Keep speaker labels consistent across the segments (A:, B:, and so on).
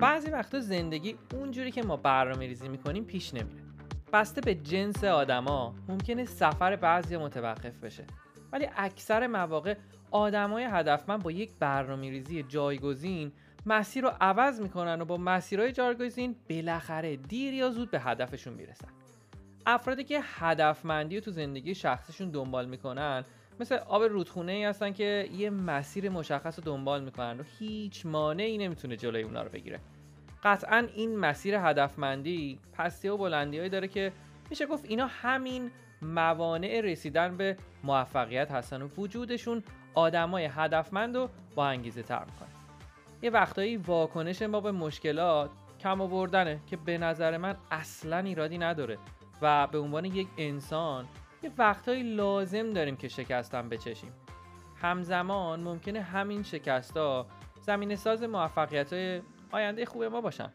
A: بعضی وقتا زندگی اونجوری که ما برنامه ریزی می‌کنیم پیش نمیره. بسته به جنس آدما ممکنه سفر بعضی متوقف بشه. ولی اکثر مواقع آدمای هدفمند با یک برنامه ریزی جایگزین مسیر رو عوض می‌کنن و با مسیرهای جایگزین بالاخره دیر یا زود به هدفشون می‌رسن. افرادی که هدفمندی رو تو زندگی شخصشون دنبال می‌کنن مثل آب رودخونه ای هستن که یه مسیر مشخص رو دنبال می‌کنن و هیچ مانعی نمی‌تونه جلوی اونا رو بگیره. قطعا این مسیر هدفمندی پستی و بلندی داره که میشه گفت اینا همین موانع رسیدن به موفقیت هستن و وجودشون آدمای هدفمند رو با انگیزه تر می‌کنه یه وقتایی واکنش ما به مشکلات کم آوردنه که به نظر من اصلا ایرادی نداره و به عنوان یک انسان یه وقتایی لازم داریم که شکستن بچشیم. همزمان ممکنه همین شکستا زمین ساز موفقیت های آینده خوب ما باشن.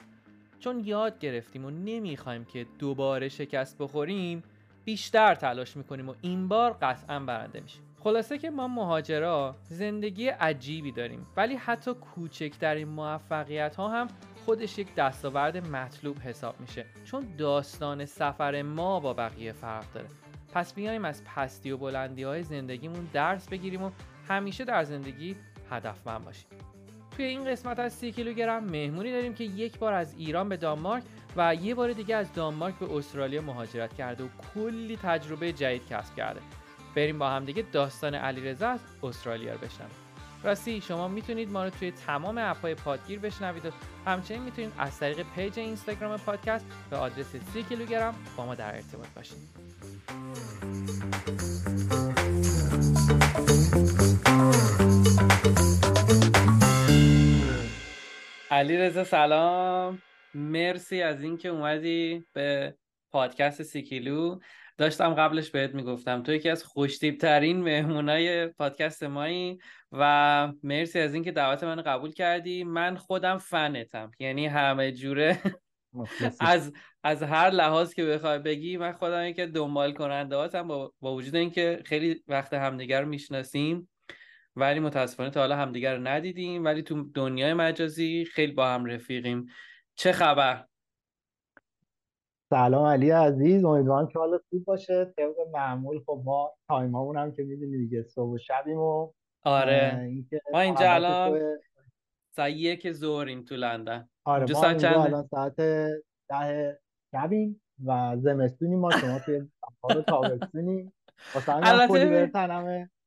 A: چون یاد گرفتیم و نمی‌خوایم که دوباره شکست بخوریم بیشتر تلاش می‌کنیم و این بار قطعا برنده میشیم. خلاصه که ما مهاجرا زندگی عجیبی داریم ولی حتی کوچکترین موفقیت ها هم خودش یک دستاورد مطلوب حساب میشه. چون داستان سفر ما با بقیه فرق داره. پس بیایم از پستی و بلندی های زندگیمون درس بگیریم و همیشه در زندگی هدفمند باشیم. توی این قسمت از 30 کیلوگرم مهمونی داریم که یک بار از ایران به دانمارک و یه بار دیگه از دانمارک به استرالیا مهاجرت کرده و کلی تجربه جدید کسب کرده. بریم با هم دیگه داستان علیرضا از استرالیا رو بشنویم. راستی شما می‌تونید ما رو توی تمام اپهای پادگیر بشنوید و همچنین می‌تونید از طریق پیج اینستاگرام پادکست به آدرس 30 کیلوگرم با ما در ارتباط باشید. علی رزا سلام. مرسی از اینکه اومدی به پادکست سیکیلو. داشتم قبلش بهت می‌گفتم تو یکی از خوشتیب ترین مهمونای پادکست مایی و مرسی از اینکه دعوت منو قبول کردی. من خودم فنتم یعنی همه جوره از از هر لحاظ که بخوای بگی من خودم که دنبال کننده هاتم با, با وجود اینکه خیلی وقت همدیگر رو می‌شناسیم ولی متاسفانه تا حالا همدیگر رو ندیدیم. ولی تو دنیای مجازی خیلی با هم رفیقیم. چه خبر؟
B: سلام علی عزیز امیدوارم که حالت خوب باشه. طبق معمول خب ما تایمامون هم که می‌دونی دیگه صبح و شبیم و
A: آره. ما اینجا الان ساعت یک ظهریم تو لندن.
B: آره ما ساعت چند الان ساعت ده شبیم و زمستونی ما شما توی بهار تابستونی
A: البته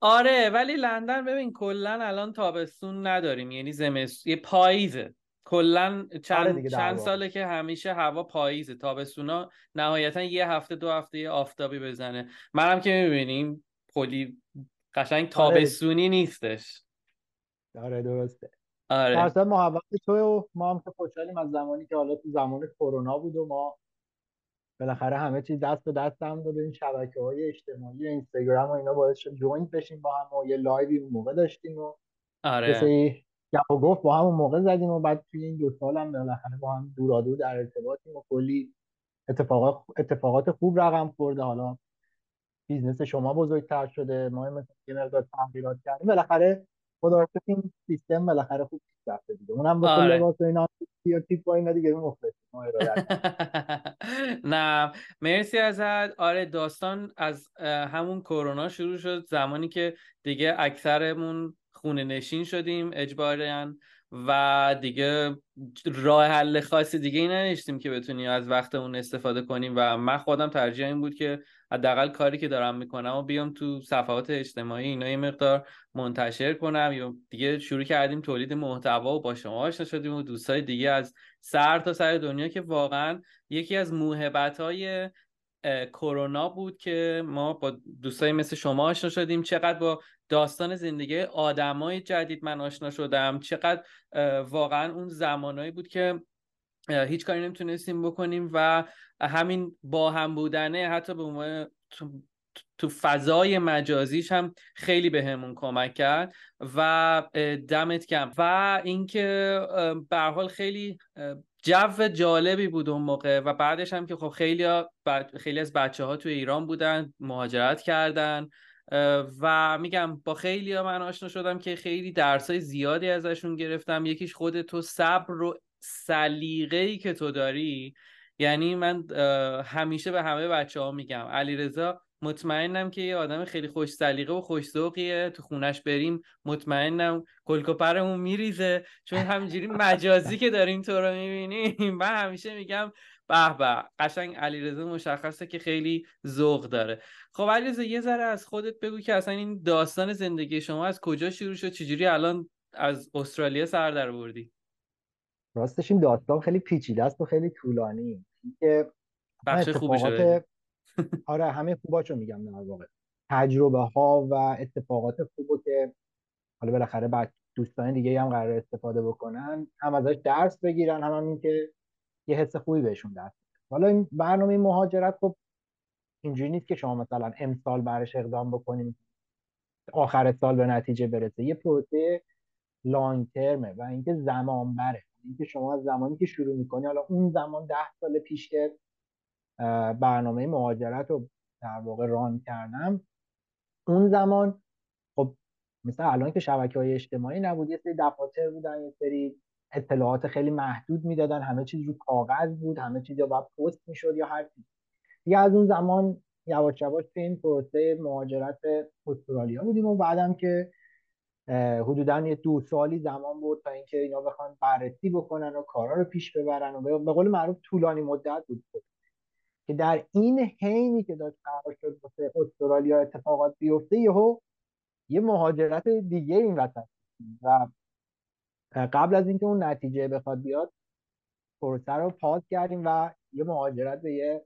A: آره ولی لندن ببین کلا الان تابستون نداریم. یعنی زمستون یه پاییزه. کلا چند, آره چند ساله که همیشه هوا پاییزه. تابستونا نهایتا یه هفته دو هفته یه آفتابی بزنه. منم که می‌بینیم کلی قشنگ آره. تابستونی نیستش.
B: آره درسته. آره. درصد محبت تو و ما هم که خوشحالیم از زمانی که حالا تو زمان کرونا بود و ما بالاخره همه چیز دست به دست هم داده این شبکه های اجتماعی اینستاگرام و اینا باعث شد joint بشیم با هم و یه live ی اون موقع داشتیم و
A: آره.
B: گپ و گفت با همون موقع زدیم و بعد توی این دو سال هم بالاخره با هم دورادور در ارتباطیم و کلی اتفاقات اتفاقات خوب رقم خورده. حالا business شما بزرگتر شده ما مثلا یه مقدار تغییرات کردیم. بالاخره خدا این سیستم بالاخره خوب رفته دیگه. اونم با آره. لباس و اینا یا تیپ با اینا دیگه
A: نه. مرسی ازت. آره داستان از همون کرونا شروع شد. زمانی که دیگه اکثرمون خونه نشین شدیم اجبارا و دیگه راه حل خاصی دیگه ای نداشتیم که بتونیم از وقتمون استفاده کنیم و من خودم ترجیح این بود که حداقل کاری که دارم می‌کنم و بیام تو صفحات اجتماعی اینا یه مقدار منتشر کنم. یا دیگه شروع کردیم تولید محتوا و با شما آشنا شدیم و دوستای دیگه از سر تا سر دنیا که واقعا یکی از موهبت های کرونا بود که ما با دوستای مثل شما آشنا شدیم. چقدر با داستان زندگی آدمای جدید من آشنا شدم. چقدر واقعا اون زمانایی بود که هیچ کاری نمی‌تونستیم بکنیم و همین با هم بودنه حتی به تو فضای مجازیش هم خیلی بهمون به کمک کرد و دمت کم و اینکه به حال خیلی جو جالبی بود اون موقع و بعدش هم که خب خیلی خیلی از بچه ها توی ایران بودن مهاجرت کردن و میگم با خیلی ها من آشنا شدم که خیلی درس های زیادی ازشون گرفتم. یکیش خود تو صبر رو سلیقه ای که تو داری. یعنی من همیشه به همه بچه ها میگم علیرضا مطمئنم که یه آدم خیلی خوش سلیقه و خوش ذوقیه. تو خونش بریم مطمئنم کلکوپرمون میریزه. چون همینجوری مجازی که داریم تو رو می‌بینیم. من همیشه میگم به به قشنگ علیرضا مشخصه که خیلی ذوق داره. خب علیرضا یه ذره از خودت بگو که اصلا این داستان زندگی شما از کجا شروع شد؟ چجوری الان از استرالیا سر در بردی
B: راستش این داستان خیلی پیچیده است و خیلی طولانی. که
A: بخش خوبه
B: آره همه خوباشو میگم در واقع. تجربه ها و اتفاقات خوبو که حالا بالاخره بعد دوستان دیگه هم قرار استفاده بکنن هم ازش درس بگیرن هم, هم این که یه حس خوبی بهشون دست حالا این برنامه مهاجرت خب اینجوری نیست که شما مثلا امسال برش اقدام بکنیم آخر سال به نتیجه برسه. یه پروسه لانگ ترمه و اینکه زمان بره اینکه شما از زمانی که شروع می‌کنی حالا اون زمان ده سال پیش که برنامه مهاجرت رو در واقع ران کردم. اون زمان خب مثل الان که شبکه های اجتماعی نبود یه سری دفاتر بودن یه سری اطلاعات خیلی محدود می‌دادن همه چیز رو کاغذ بود همه چیز یا باید پست می‌شد یا هر چیز. دیگه از اون زمان یواش یواش تو این پروسه مهاجرت استرالیا بودیم و بعدم که حدودا یه دو سالی زمان بود تا اینکه اینا بخوان بررسی بکنن و کارا رو پیش ببرن و به قول معروف طولانی مدت بود. که در این حینی که داشت قرار شد واسه استرالیا اتفاقات بیفته یهو یه مهاجرت دیگه این وسط و قبل از اینکه اون نتیجه بخواد بیاد پروسه رو پاس کردیم و یه مهاجرت به یه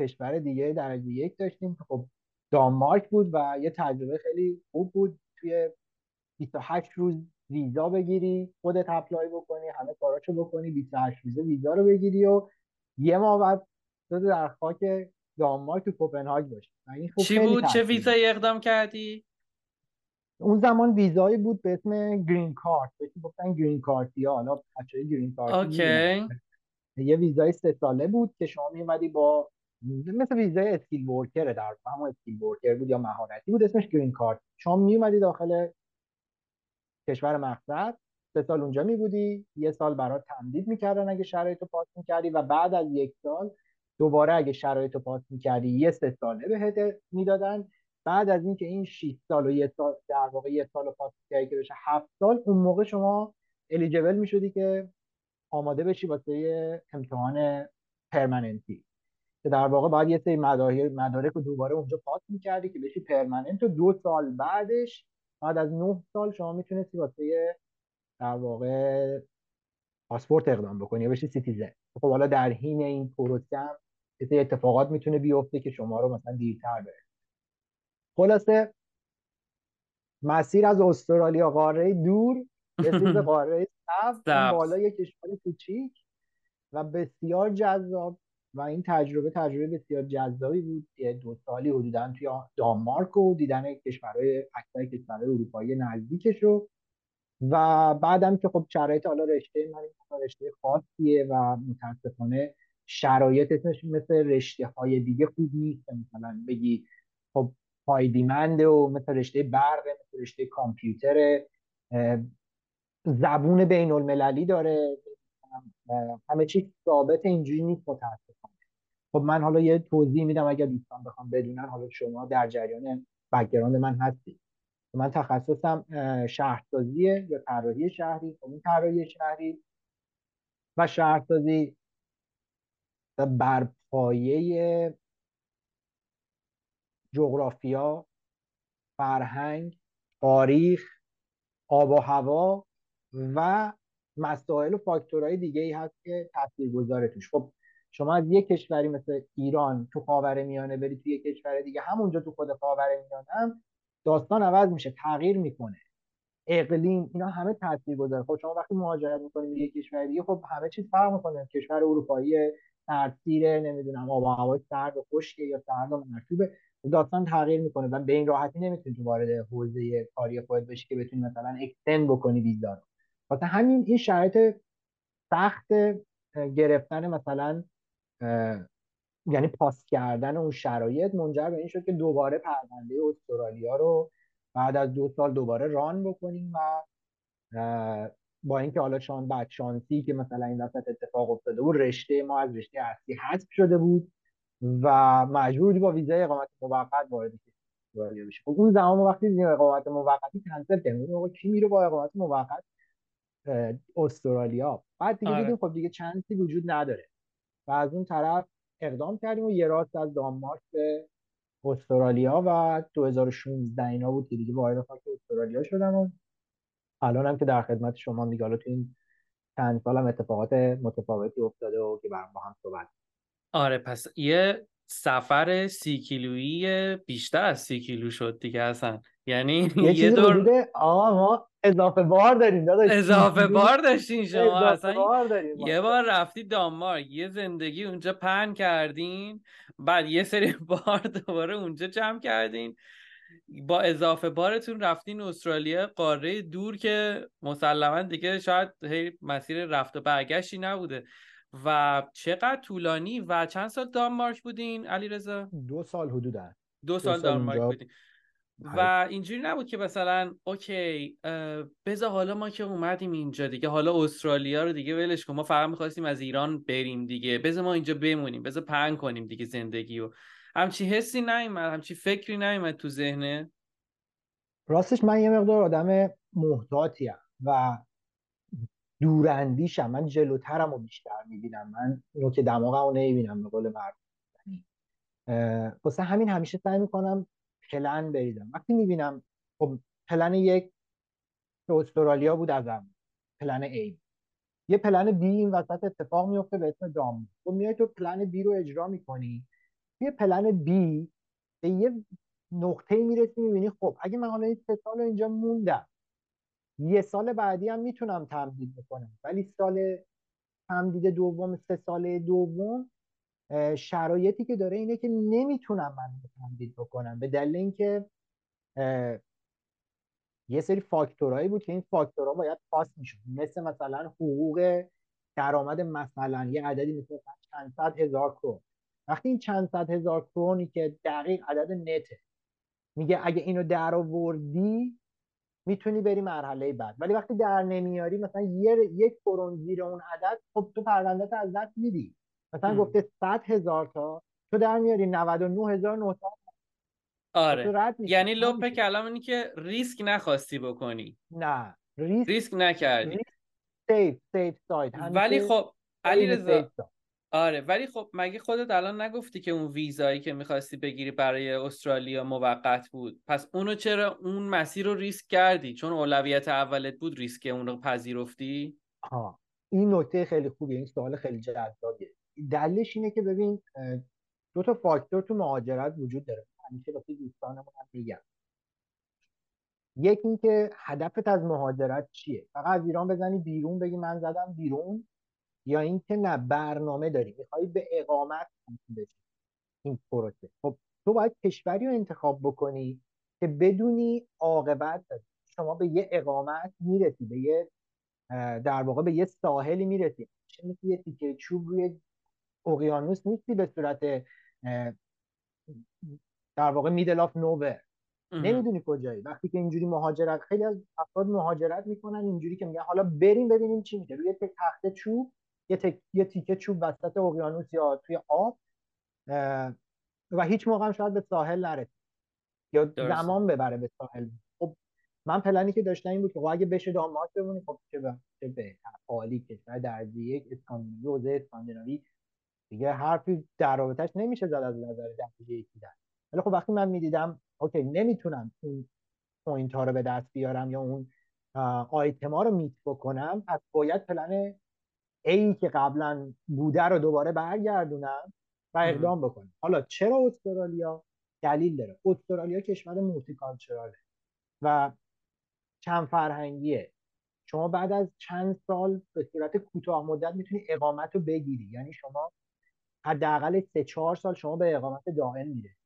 B: کشور دیگه درجه یک داشتیم. که خب دانمارک بود و یه تجربه خیلی خوب بود. توی 28 روز ویزا بگیری خودت apply بکنی همه کاراشو بکنی 28 روز ویزا رو بگیری و یه ماه بعد تو در خاک دانمارک تو کوپنهاگ باشی
A: خب چی بود؟ چه ویزایی اقدام کردی؟
B: اون زمان ویزایی بود به اسم green card. بهش گفتن green card یا حالا بچه‌های green card
A: okay.
B: یه ویزای سه ساله بود که شما میومدی با مثل ویزای skilled worker در همون skilled worker بود یا مهارتی بود اسمش green card. شما میومدی داخل کشور مقصد سه سال اونجا می بودی یه سال برات تمدید می‌کردن اگه شرایط رو pass می‌کردی و بعد از یک سال دوباره اگه شرایط pass می‌کردی یه سه ساله بهت می‌دادن. بعد از اینکه این 6 سال و یه سال در واقع یه سال pass کردی که بشه 7 سال اون موقع شما eligible می‌شدی که آماده بشی واسه امتحان permanent ی که در واقع باید یه سری مدارک رو دوباره اونجا pass می‌کردی که بشی permanent و دو سال بعدش بعد از نه سال شما می‌تونستی واسه در واقع پاسپورت اقدام بکنی یا بشی citizen خب حالا در حین این پروسه هم اتفاقات می‌تونه بیفته که شما رو مثلا دیرتر بره. خلاصه مسیر از استرالیا قاره دور رسید به قاره سبز بالا یک کشور کوچیک و بسیار جذاب و این تجربه تجربه بسیار جذابی بود یه دو سالی حدودا توی دانمارک و دیدن کشورهای اکثر کشورهای اروپایی نزدیکش رو. و بعدم که خب شرایط حالا رشته من رشته خاصیه و متاسفانه شرایطش مثل رشته های دیگه خوب نیست. مثلا بگی خب پایدیمنده و مثل رشته برق مثل رشته کامپیوتر زبون بین المللی داره. همه چیز ثابت اینجوری نیست متاسفانه. خب من حالا یه توضیح میدم اگر دوستان بخوام بدونن. حالا شما در جریان بکگراند من هستید. من تخصصم شهرسازیه یا طراحی شهری؟ خب این طراحی شهری و شهرسازی بر پایه جغرافیا فرهنگ تاریخ آب و هوا و مسائل و فاکتورهای دیگه ای هست که تاثیر گذاره توش. خب شما از یک کشوری مثل ایران تو خاور میانه بری تو یک کشور دیگه همونجا تو خود خاور میانه هم داستان عوض میشه تغییر می‌کنه. اقلیم اینا همه تاثیر گذاره خب شما وقتی مهاجرت می‌کنید یک کشور دیگه خب همه چیز فرق می‌کنه. کشور اروپایی سردسیره نمی‌دونم آب و هوای سرد و خشکه یا سرد و مرطوبه داستان تغییر می‌کنه و به این راحتی نمی‌تونی تو وارد حوزه کاری خودت بشی که بتونی مثلا اکستند بکنی ویزا رو. واسه همین این شرایط سخت گرفتن مثلا یعنی پاس کردن اون شرایط منجر به این شد که دوباره پرونده استرالیا رو بعد از دو سال دوباره ران بکنیم و با اینکه حالا شان بعد شانسی که مثلا این وسط اتفاق افتاده بود رشته ما از رشته اصلی حذف شده بود و مجبور با ویزای اقامت موقت وارد استرالیا بشه خب اون زمان وقتی دیدیم اقامت موقتی کنسل کردیم. اون کی میره با اقامت موقت؟ استرالیا. بعد دیگه آره. دیدیم خب دیگه چانسی وجود نداره. و از اون طرف اقدام کردیم و یه راست از دانمارک به استرالیا و 2016 اینا بود که دیگه وارد خاک استرالیا شدم و الان هم که در خدمت شما میگه تو این چند سالم اتفاقات متفاوتی افتاده و که برام با هم صحبت
A: آره پس یه سفر سی کیلویی بیشتر از سی کیلو شد دیگه اصلا. یعنی
B: یه, یه دور آقا ما اضافه بار داریم داداش.
A: اضافه بار داشتین شما. اصلا بار داریم یه بار رفتی دانمارک یه زندگی اونجا پن کردین بعد یه سری بار دوباره اونجا جمع کردین. با اضافه بارتون رفتین استرالیا قاره دور که مسلما دیگه شاید مسیر رفت و برگشتی نبوده. و چقدر طولانی و چند سال دانمارک بودین علی رضا؟
B: دو سال حدودا.
A: دو سال, سال دانمارک بودین. و آره. اینجوری نبود که مثلا اوکی بذار حالا ما که اومدیم اینجا دیگه حالا استرالیا رو دیگه ولش کن ما فقط می‌خواستیم از ایران بریم دیگه. بذار ما اینجا بمونیم بذار پنگ کنیم دیگه زندگی و همچی حسی نیومد همچی فکری نیومد تو ذهنه.
B: راستش من یه مقدار آدم محتاطیم و دوراندیشم. من جلوترم رو بیشتر می‌بینم. من اینو که دماغم رو نمی‌بینم به قول مرد. واسه همین همیشه سعی می‌کنم پلن بریزم. وقتی می‌بینم خب پلن یک که استرالیا بود ازم. پلن A. یه پلن بی این وسط اتفاق میفته به اسم دام. خب میای تو پلن بی رو اجرا می‌کنی. یه پلن بی به یه نقطه می‌رسی می‌بینی خب اگه من حالا این سه سال اینجا موندم یه سال بعدی هم می‌تونم تمدید بکنم. ولی سال تمدید دوم سه ساله دوم شرایطی که داره اینه که نمی‌تونم من تمدید بکنم. به دلیل اینکه یه سری فاکتورهایی بود که این فاکتورها باید پاس می‌شد. مثل مثلا حقوق درآمد مثلا یه عددی مثل چند صد هزار کرون وقتی این چند صد هزار کرونی که دقیق عدد نته میگه اگه اینو در آوردی می‌تونی بری مرحله بعد. ولی وقتی در نمیاری مثلا یه یک کرون زیر اون عدد خب تو پرونده از دست میدی. مثلا گفته 100 هزار تا تو در میاری 99900
A: آره. یعنی لپ کلام اینی که ریسک نخواستی بکنی.
B: نه.
A: ریسک, ریسک نکردی.
B: سیف سیف ساید
A: ولی خب علی رضا آره ولی خب مگه خودت الان نگفتی که اون ویزایی که می‌خواستی بگیری برای استرالیا موقت بود؟ پس اونو چرا اون مسیر رو ریسک کردی؟ چون اولویت اولت بود ریسک اون رو پذیرفتی؟
B: ها این نکته خیلی خوبیه این سوال خیلی جذابیه. دلیلش اینه که ببین دو تا فاکتور تو مهاجرت وجود داره. همیشه واسه دوستانمون هم میگم. یکی اینکه هدفت از مهاجرت چیه؟ فقط از ایران بزنی بیرون بگی من زدم بیرون؟ یا اینکه نه برنامه داری. می‌خوای به اقامت بشی. این پروسه خب تو باید کشوری رو انتخاب بکنی که بدونی عاقبت داری. شما به یه اقامت می‌رسی به یه در واقع به یه ساحلی می‌رسی. مثل یه تیکه چوب روی اقیانوس نیستی به صورت در واقع میدل آف نوور نمی‌دونی کجایی. وقتی که اینجوری مهاجرت خیلی از افراد مهاجرت می‌کنن اینجوری که میگن حالا بریم ببینیم چی میشه. روی تخته چوب یه, تک... یه تیکه چوب وسط اقیانوس یا توی آب و هیچ موقع هم شاید به ساحل نرسید. یا زمان ببره به ساحل. خب من پلنی که داشتم این بود که خب اگه بشه دانمارک بمونی خب چه به چه بهتر عالی کشور درجه یک اسکاندیناوی حوزه اسکاندیناوی. دیگه حرفی در رابطش نمیشه زد از نظر درجه یکی در. ولی خب وقتی من می‌دیدم okay نمی‌تونم اون point ها رو به دست بیارم یا اون آیتم ها رو meet بکنم پس باید پلن ای که قبلا بوده رو دوباره برگردونم و اقدام بکنم. حالا چرا استرالیا دلیل داره؟ استرالیا کشور multicultural ه و چند فرهنگیه. شما بعد از چند سال به صورت کوتاه مدت می‌تونی اقامت رو بگیری. یعنی شما حداقل سه چهار سال شما به اقامت دائم میره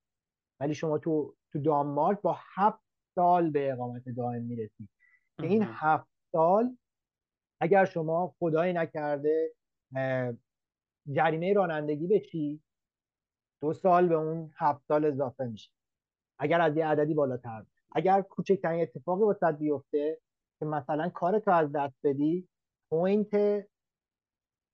B: ولی شما تو تو دانمارک با هفت سال به اقامت دائم می‌رسی. که این هفت سال اگر شما خدایی نکرده جریمه رانندگی بشی دو سال به اون هفت سال اضافه میشه. اگر از یه عددی بالاتر. اگر کوچکترین اتفاقی واسط بیفته که مثلا کارتو از دست بدی point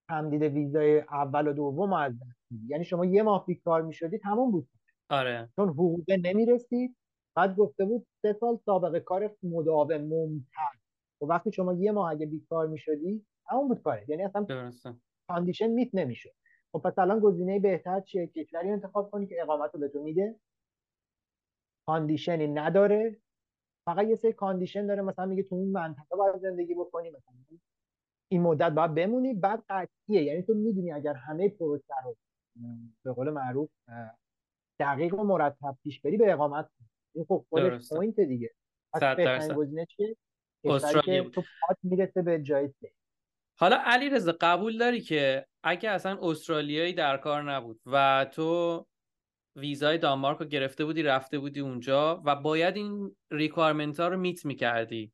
B: تمدید ویزای اول و دوم از دست میدی. یعنی شما یه ماه بیکار می‌شدی تموم بود.
A: آره.
B: چون حقوقه نمی‌رسید. بعد گفته بود سه سال سابقه کار مداوم ممتد و وقتی شما یه ماه اگه بیکار می‌شدی همون بود کاره یعنی اصلا
A: درسته.
B: condition meet نمی‌شد. خب پس الان گزینه بهتر چیه؟ کشوری انتخاب کنی که اقامت رو به تو میده. condition ی نداره. فقط یه سری condition داره. مثلا میگه تو اون منطقه باید زندگی بکنی. مثلا این مدت باید بمونی. بعد قطعیه. یعنی تو می‌دونی اگر همه پروسه رو به قول معروف دقیق و مرتب پیش بری به اقامت این خب خودش point دیگه. پس بهترین گزینه چیه؟ استرالیا تو پات می‌رسه به جای
A: حالا علی رضا قبول داری که اگه اصلا استرالیایی در کار نبود و تو ویزای دانمارک رو گرفته بودی رفته بودی اونجا و باید این requirement ها رو meet می‌کردی.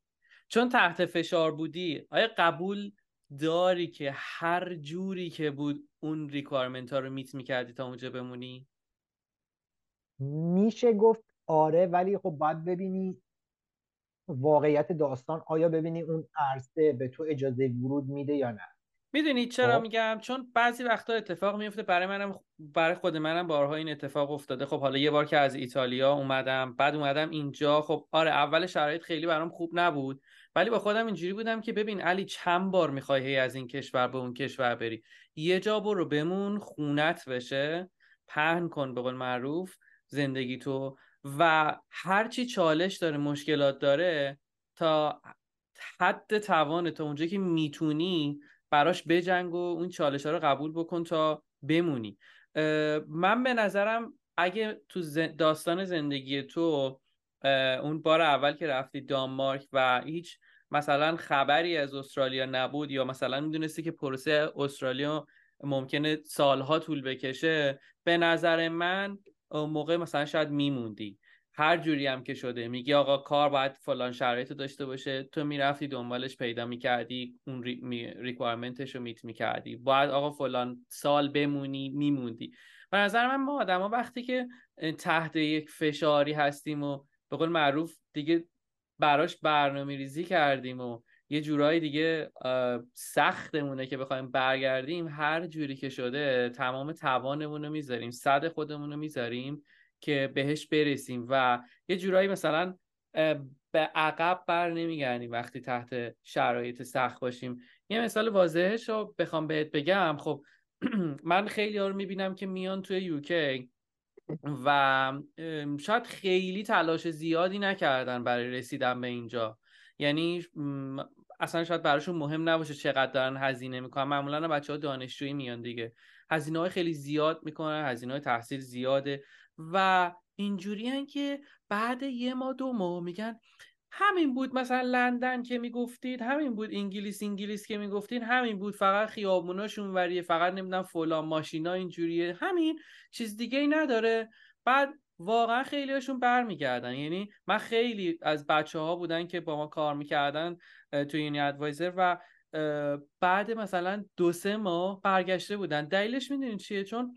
A: چون تحت فشار بودی آیا قبول داری که هر جوری که بود اون requirement ها رو meet می‌کردی تا اونجا بمونی؟
B: میشه گفت آره ولی خب باید ببینی واقعیت داستان آیا ببینی اون عرصه به تو اجازه ورود میده یا نه؟
A: می‌دونی چرا خب. میگم؟ چون بعضی وقتا اتفاق میفته برای منم برای خود منم بارها این اتفاق افتاده. خب حالا یه بار که از ایتالیا اومدم بعد اومدم اینجا. خب آره اول شرایط خیلی برام خوب نبود. ولی با خودم اینجوری بودم که ببین علی چند بار می‌خوای هی از این کشور به اون کشور بری؟ یه جا برو بمون خونت بشه. پهن کن به قول معروف زندگی تو. و هرچی چالش داره مشکلات داره تا حد توان تا اونجا که می‌تونی براش بجنگ و اون چالش ها رو قبول بکن تا بمونی. من به نظرم اگه تو داستان زندگی تو اون بار اول که رفتی دانمارک و هیچ مثلا خبری از استرالیا نبود یا مثلا می‌دونستی که پروسه استرالیا ممکنه سالها طول بکشه به نظر من موقع مثلا شاید میموندی. هر جوری هم که شده میگی آقا کار باید فلان شرایط داشته باشه. تو می‌رفتی دنبالش پیدا می‌کردی اون ریکوایرمنتش رو میت می‌کردی. باید آقا فلان سال بمونی میموندی. به نظر من ما آدم وقتی که تحت یک فشاری هستیم و به قول معروف دیگه براش برنامه ریزی کردیم و یه جورایی دیگه سختمونه که بخوایم برگردیم. هر جوری که شده تمام توانمون رو می‌ذاریم صد خودمون رو می‌ذاریم که بهش برسیم و یه جورایی مثلا به عقب بر نمیگردیم وقتی تحت شرایط سخت باشیم. یه مثال واضحش رو بخوام بهت بگم. خب من خیلی ها رو می‌بینم که میان توی یوکی و شاید خیلی تلاش زیادی نکردن برای رسیدن به اینجا. یعنی اصلا شاید براشون مهم نباشه چقدر دارن هزینه می‌کنن. معمولا بچه ها دانشجویی میان دیگه. هزینه های خیلی زیاد می‌کنن هزینه های تحصیل زیاده و اینجوری که بعد یه ماه دو ماه میگن همین بود مثلا لندن که می‌گفتید همین بود انگلیس انگلیس که می‌گفتید همین بود فقط خیابوناشون وریه فقط نمی‌دونم فلان ماشینا اینجوریه. همین چیز دیگه ای نداره. بعد واقعا خیلیشون برمیگردن. یعنی من خیلی از بچه ها بودن که با ما کار می‌کردن. تو یونی ادوایزر و بعد مثلا دو سه ماه برگشته بودن. دلیلش می‌دونین چیه؟ چون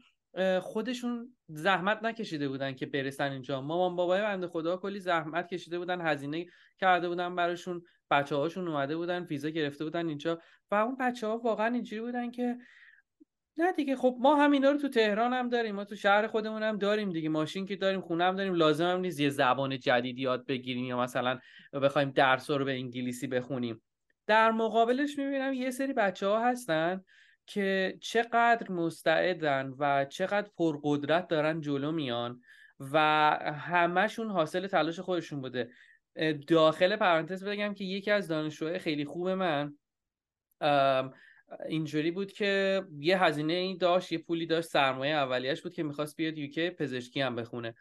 A: خودشون زحمت نکشیده بودن که برسن اینجا. مامان بابای بنده خدا کلی زحمت کشیده بودن هزینه کرده بودن براشون. بچه هاشون اومده بودن ویزا گرفته بودن اینجا. و اون بچه ها واقعا اینجوری بودن که نه دیگه خب ما هم اینا رو تو تهران هم داریم ما تو شهر خودمون هم داریم دیگه. ماشین که داریم خونه هم داریم لازم هم نیست یه زبان جدید یاد بگیریم یا مثلا بخوایم درس رو به انگلیسی بخونیم. در مقابلش می‌بینم یه سری بچه ها هستن که چقدر مستعدن و چقدر پرقدرت دارن جلو میان و همهشون حاصل تلاش خودشون بوده. داخل پرانتز بگم که یکی از دانشجوهای خیلی خوب من اینجوری بود که یه هزینه ای داشت یه پولی داشت سرمایه اولیش بود که می‌خواست بیاد یوکی پزشکی هم بخونه.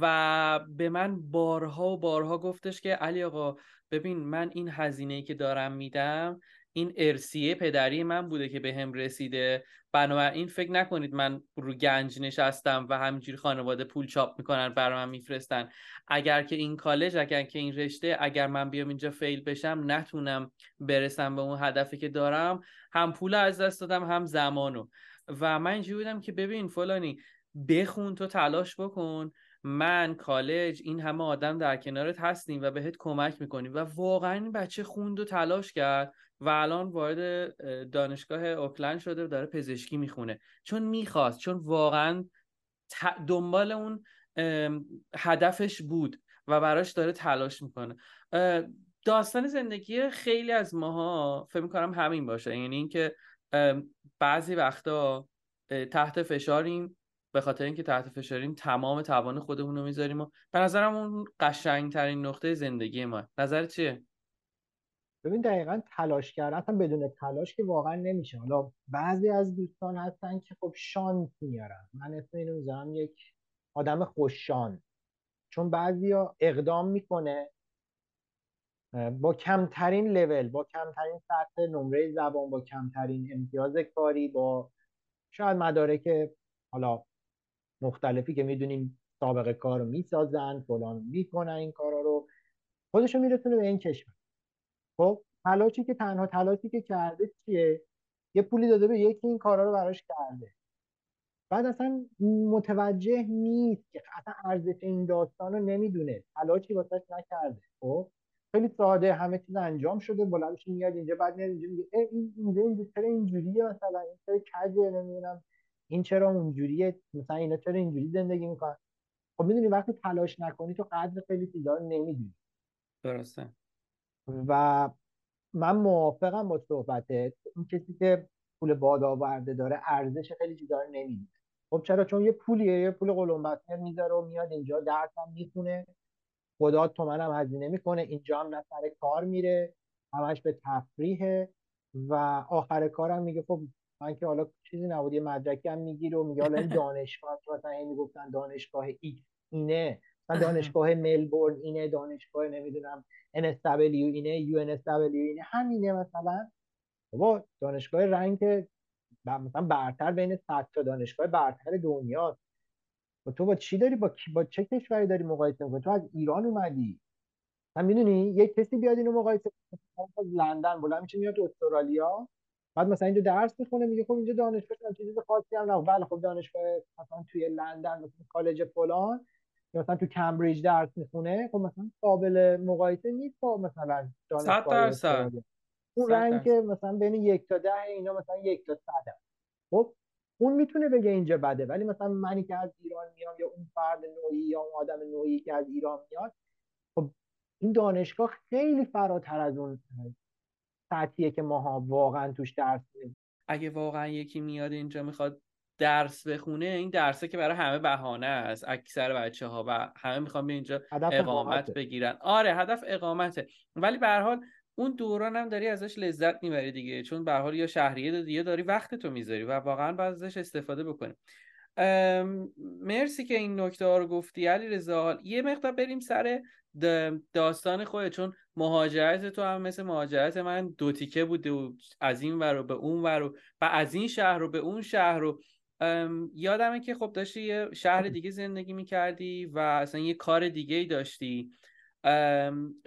A: و به من بارها و بارها گفتش که علی آقا ببین من این هزینه که دارم میدم این ارسیه پدری من بوده که به هم رسیده. بنابراین فکر نکنید من رو گنج نشستم و همینجوری خانواده پول چاپ می‌کنن برای من میفرستن. اگر که این کالج اگر که این رشته اگر من بیام اینجا فیل بشم نتونم برسم به اون هدفی که دارم. هم پول از دست دادم هم زمانو. و من اینجوری بودم که ببین فلانی بخون تو تلاش بکن. من کالج این همه آدم در کنارت هستیم و بهت کمک می‌کنیم. و واقعا این بچه خوند و تلاش کرد. و الان وارد دانشگاه اوکلند شده و داره پزشکی می‌خونه. چون می‌خواست چون واقعا دنبال اون هدفش بود و براش داره تلاش می‌کنه. داستان زندگی خیلی از ماها فکر می‌کنم همین باشه. یعنی اینکه بعضی وقتا تحت فشاریم به خاطر اینکه تحت فشاریم تمام توان خودمون رو می‌ذاریم و به نظرم اون قشنگترین نقطه زندگی ما. نظر چیه؟
B: ببین دقیقا تلاش کردن اصلا بدون تلاش که واقعا نمیشه. حالا بعضی از دوستان هستن که خب شانس میارن. من اسم اینو می‌ذارم یک آدم خوششان. چون بعضیا اقدام می‌کنه با کمترین لول با کمترین سطح نمره زبان با کمترین امتیاز کاری با شاید مدارک حالا مختلفی که می‌دونیم سابقه کار رو می‌سازن فلان می‌کنن این کارا رو. خودشو میرسونه به این کشور. خب تلاشی که تنها تلاشی که کرده چیه؟ یه پولی داده به یکی این کارا رو براش کرده. بعد اصلا متوجه نیست که اصلا ارزش این داستان رو نمی‌دونه. تلاشی واسش نکرده. خب خیلی ساده همه چیز انجام شده. بلندش میاد اینجا بعد میاد اینجا میگه این اینجا اینجا چرا اینجوریه مثلا؟ این چرا کجه؟ نمی‌دونم. این چرا اونجوریه؟ مثلا اینا چرا اینجوری زندگی می‌کنن؟ خب می‌دونی وقتی تلاش نکنی تو قدر خیلی چیزا رو نمی‌دونی.
A: درسته.
B: و من موافقم با صحبتت. اون کسی که پول باد آورده داره ارزش خیلی چیزا رو نمی‌دونه. خب چرا؟ چون یه پولیه یه پول قلمبتر می‌ذاره و میاد اینجا درس هم می‌خونه. خدا تومنم هزینه می‌کنه. اینجا هم نه سر کار میره. همش به تفریحه. و آخر کارم میگه خب من که حالا چیزی نبود یه مدرکی هم می‌گیره و میگه حالا این دانشگاه مثلا این می‌گفتن دانشگاه X اینه. دانشگاه ملبورن اینه دانشگاه نمی‌دونم NSW اینه UNSW اینه همینه مثلا. بابا دانشگاه رنگ مثلا برتر بین 100 تا دانشگاه برتر دنیا و تو با چی داری؟ با, با چه کشوری داری مقایسه می‌کنی؟ تو از ایران اومدی. من می‌دونی؟ یک کسی بیاد اینو مقایسه از لندن بلند میشه میاد استرالیا. بعد مثلا اینجا درس می‌خونه میگه خب اینجا دانشگاه چیز خاصی هم نه بله خب دانشگاه مثلا توی لندن مثلا کالج فلان. یا مثلا تو کمبریج درس می‌خونه خب مثلا قابل مقایسه نیست با مثلا
A: دانشگاه
B: اون رنگ مثلا بین یک تا ده اینا مثلا یک تا صد خب اون می‌تونه بگه اینجا بده ولی مثلا منی که از ایران میام یا اون فرد نوعی یا اون آدم نوعی که از ایران میاد خب این دانشگاه خیلی فراتر از اون سطحیه که ماها واقعا توش درس میدیم.
A: اگه واقعا یکی میاد اینجا می‌خواد درس بخونه این درسه که برای همه بهانه است اکثر بچه ها و همه می‌خوان به اینجا اقامت بگیرن. آره هدف اقامته. ولی به هر حال اون دوران هم داری ازش لذت می‌بری دیگه چون به حال یا شهریه دادی یا داری وقت تو می‌ذاری و واقعا باید ازش استفاده بکنیم مرسی که این نکته ها رو گفتی علی رضا یه مقدار بریم سر داستان خود چون مهاجرت تو هم مثل مهاجرت من دو تیکه بوده و از این ور و به اون ور و از این شهر رو به اون شهر رو یادمه که خب داشتی یه شهر دیگه زندگی می‌کردی و اصلا یه کار دیگه ای داشتی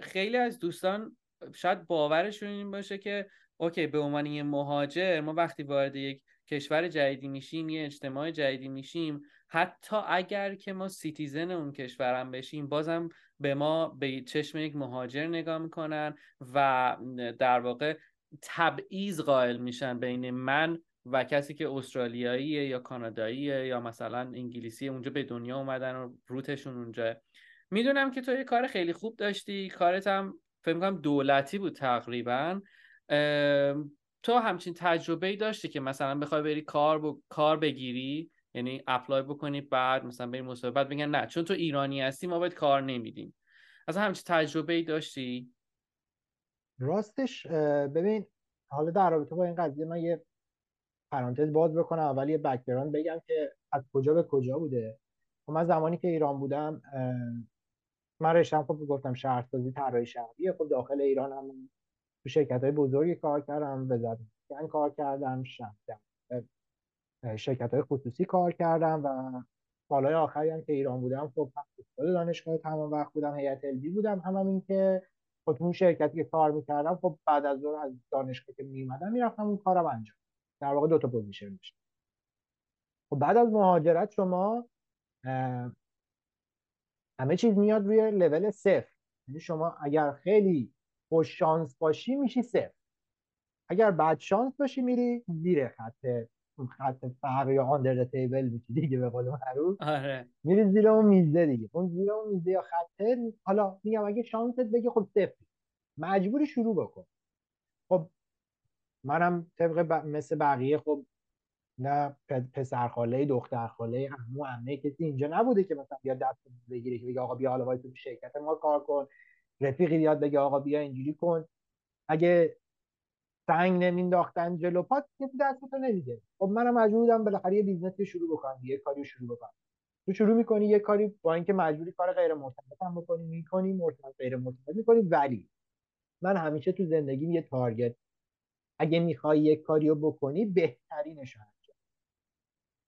A: خیلی از دوستان شاید باورشون این باشه که okay به عنوان یه مهاجر ما وقتی وارد یک کشور جدیدی میشیم یه اجتماع جدیدی میشیم حتی اگر که ما citizen اون کشورم بشیم بازم به ما به چشم یک مهاجر نگاه می‌کنن و در واقع تبعیض قائل میشن بین من و کسی که استرالیاییه یا کاناداییه یا مثلا انگلیسی اونجا به دنیا اومدن و روتشون اونجا. می‌دونم که تو یه کار خیلی خوب داشتی. کارت هم فکر می‌کنم دولتی بود تقریبا. تو همچین تجربه ای داشتی که مثلا بخوای بری کار کار بگیری؟ یعنی اپلای بکنی بعد مثلا بری مسابقه بعد بگن نه چون تو ایرانی هستی ما باید کار نمیدیم. از همچین تجربه ای داشتی؟
B: راستش ببین حالا در رابطه با این قضیه من یه پرانتز باز بکنم اول یه background بگم که از کجا به کجا بوده. خب من زمانی که ایران بودم من رشتم خب گفتم شهرسازی طراحی شهری خب داخل ایران هم تو شرکت های بزرگی کار کردم وزارت کار کردم شرکت های خصوصی کار کردم و سالهای آخری هم که ایران بودم خب استاد دانشگاه تمام وقت بودم هیئت علمی بودم. هم, هم این که خب اون شرکتی که کار می‌کردم خب بعد از ظهر از دانشگاه که میمدم می‌رفتم اون کارم انجام در واقع دو تا position داشتم خب بعد از مهاجرت شما همه چیز میاد روی لول صفر. یعنی شما اگر خیلی خوش شانس باشی میشی صفر. اگر بد شانس باشی میری زیر خط خط فقر یا under table میشی دیگه به قول معروف.
A: آره.
B: میری زیر اون میزه دیگه. اون زیر اون میزه یا خطه حالا میگم اگه شانست بگه خب صفر. مجبوری شروع بکن. خب منم طبق ب... مثل بقیه خب نه پسر خاله دختر خاله عمو عمه کسی اینجا نبوده که مثلا بیا دست بگیره که بگه آقا بیا حالا وایس تو شرکت ما کار کن. رفیقی بیاد بگه آقا بیا اینجوری کن. اگه سنگ نمینداختن جلو پات کسی دستتو نمیده خب منم مجبور بودم بالاخره یه business ی شروع بکنم یه کاری شروع بکنم. تو شروع می‌کنی یه کاری با اینکه مجبوری کار غیر مرتبط هم بکنی می‌کنی مرتبط غیر مرتبط می‌کنی ولی من همیشه تو زندگیم یه target اگه می‌خوای یک کاری رو بکنی بهترینش انجام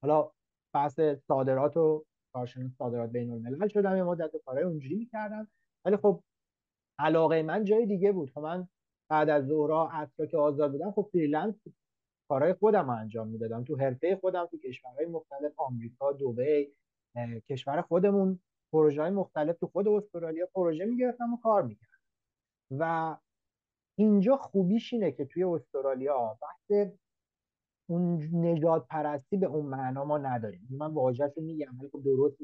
B: حالا بحث صادرات و کارشناس صادرات بین الملل شدم یه مدت کارهای اونجوری می‌کردم. ولی خب علاقه من جای دیگه بود. خب من بعد از دورا اصلا که آزاد بودم خب freelance کارهای خودم انجام می‌دادم. تو حرفه خودم تو کشورهای مختلف آمریکا دبی کشور خودمون پروژه های مختلف تو خود استرالیا پروژه می‌گرفتم و کار می‌کردم. و اینجا خوبیش اینه که توی استرالیا بحث اون نجات پرستی به اون معنا ما نداریم. من واژهش رو میگم ولی خب درست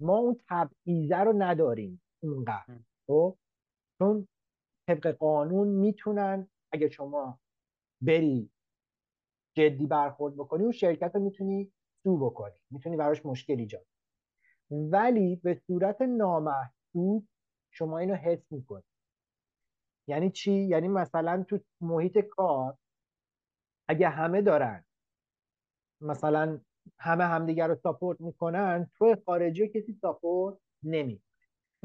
B: ما اون تبعیضه رو نداریم اونقدر خب؟ چون طبق قانون می‌تونن اگه شما بری جدی برخورد بکنی اون شرکت رو می‌تونی سو بکنی می‌تونی براش مشکل ایجاد ولی به صورت نامحدود شما اینو حس می‌کنی. یعنی چی؟ یعنی مثلا تو محیط کار اگه همه دارن مثلا همه همدیگر رو ساپورت می‌کنن تو خارجی کسی ساپورت نمی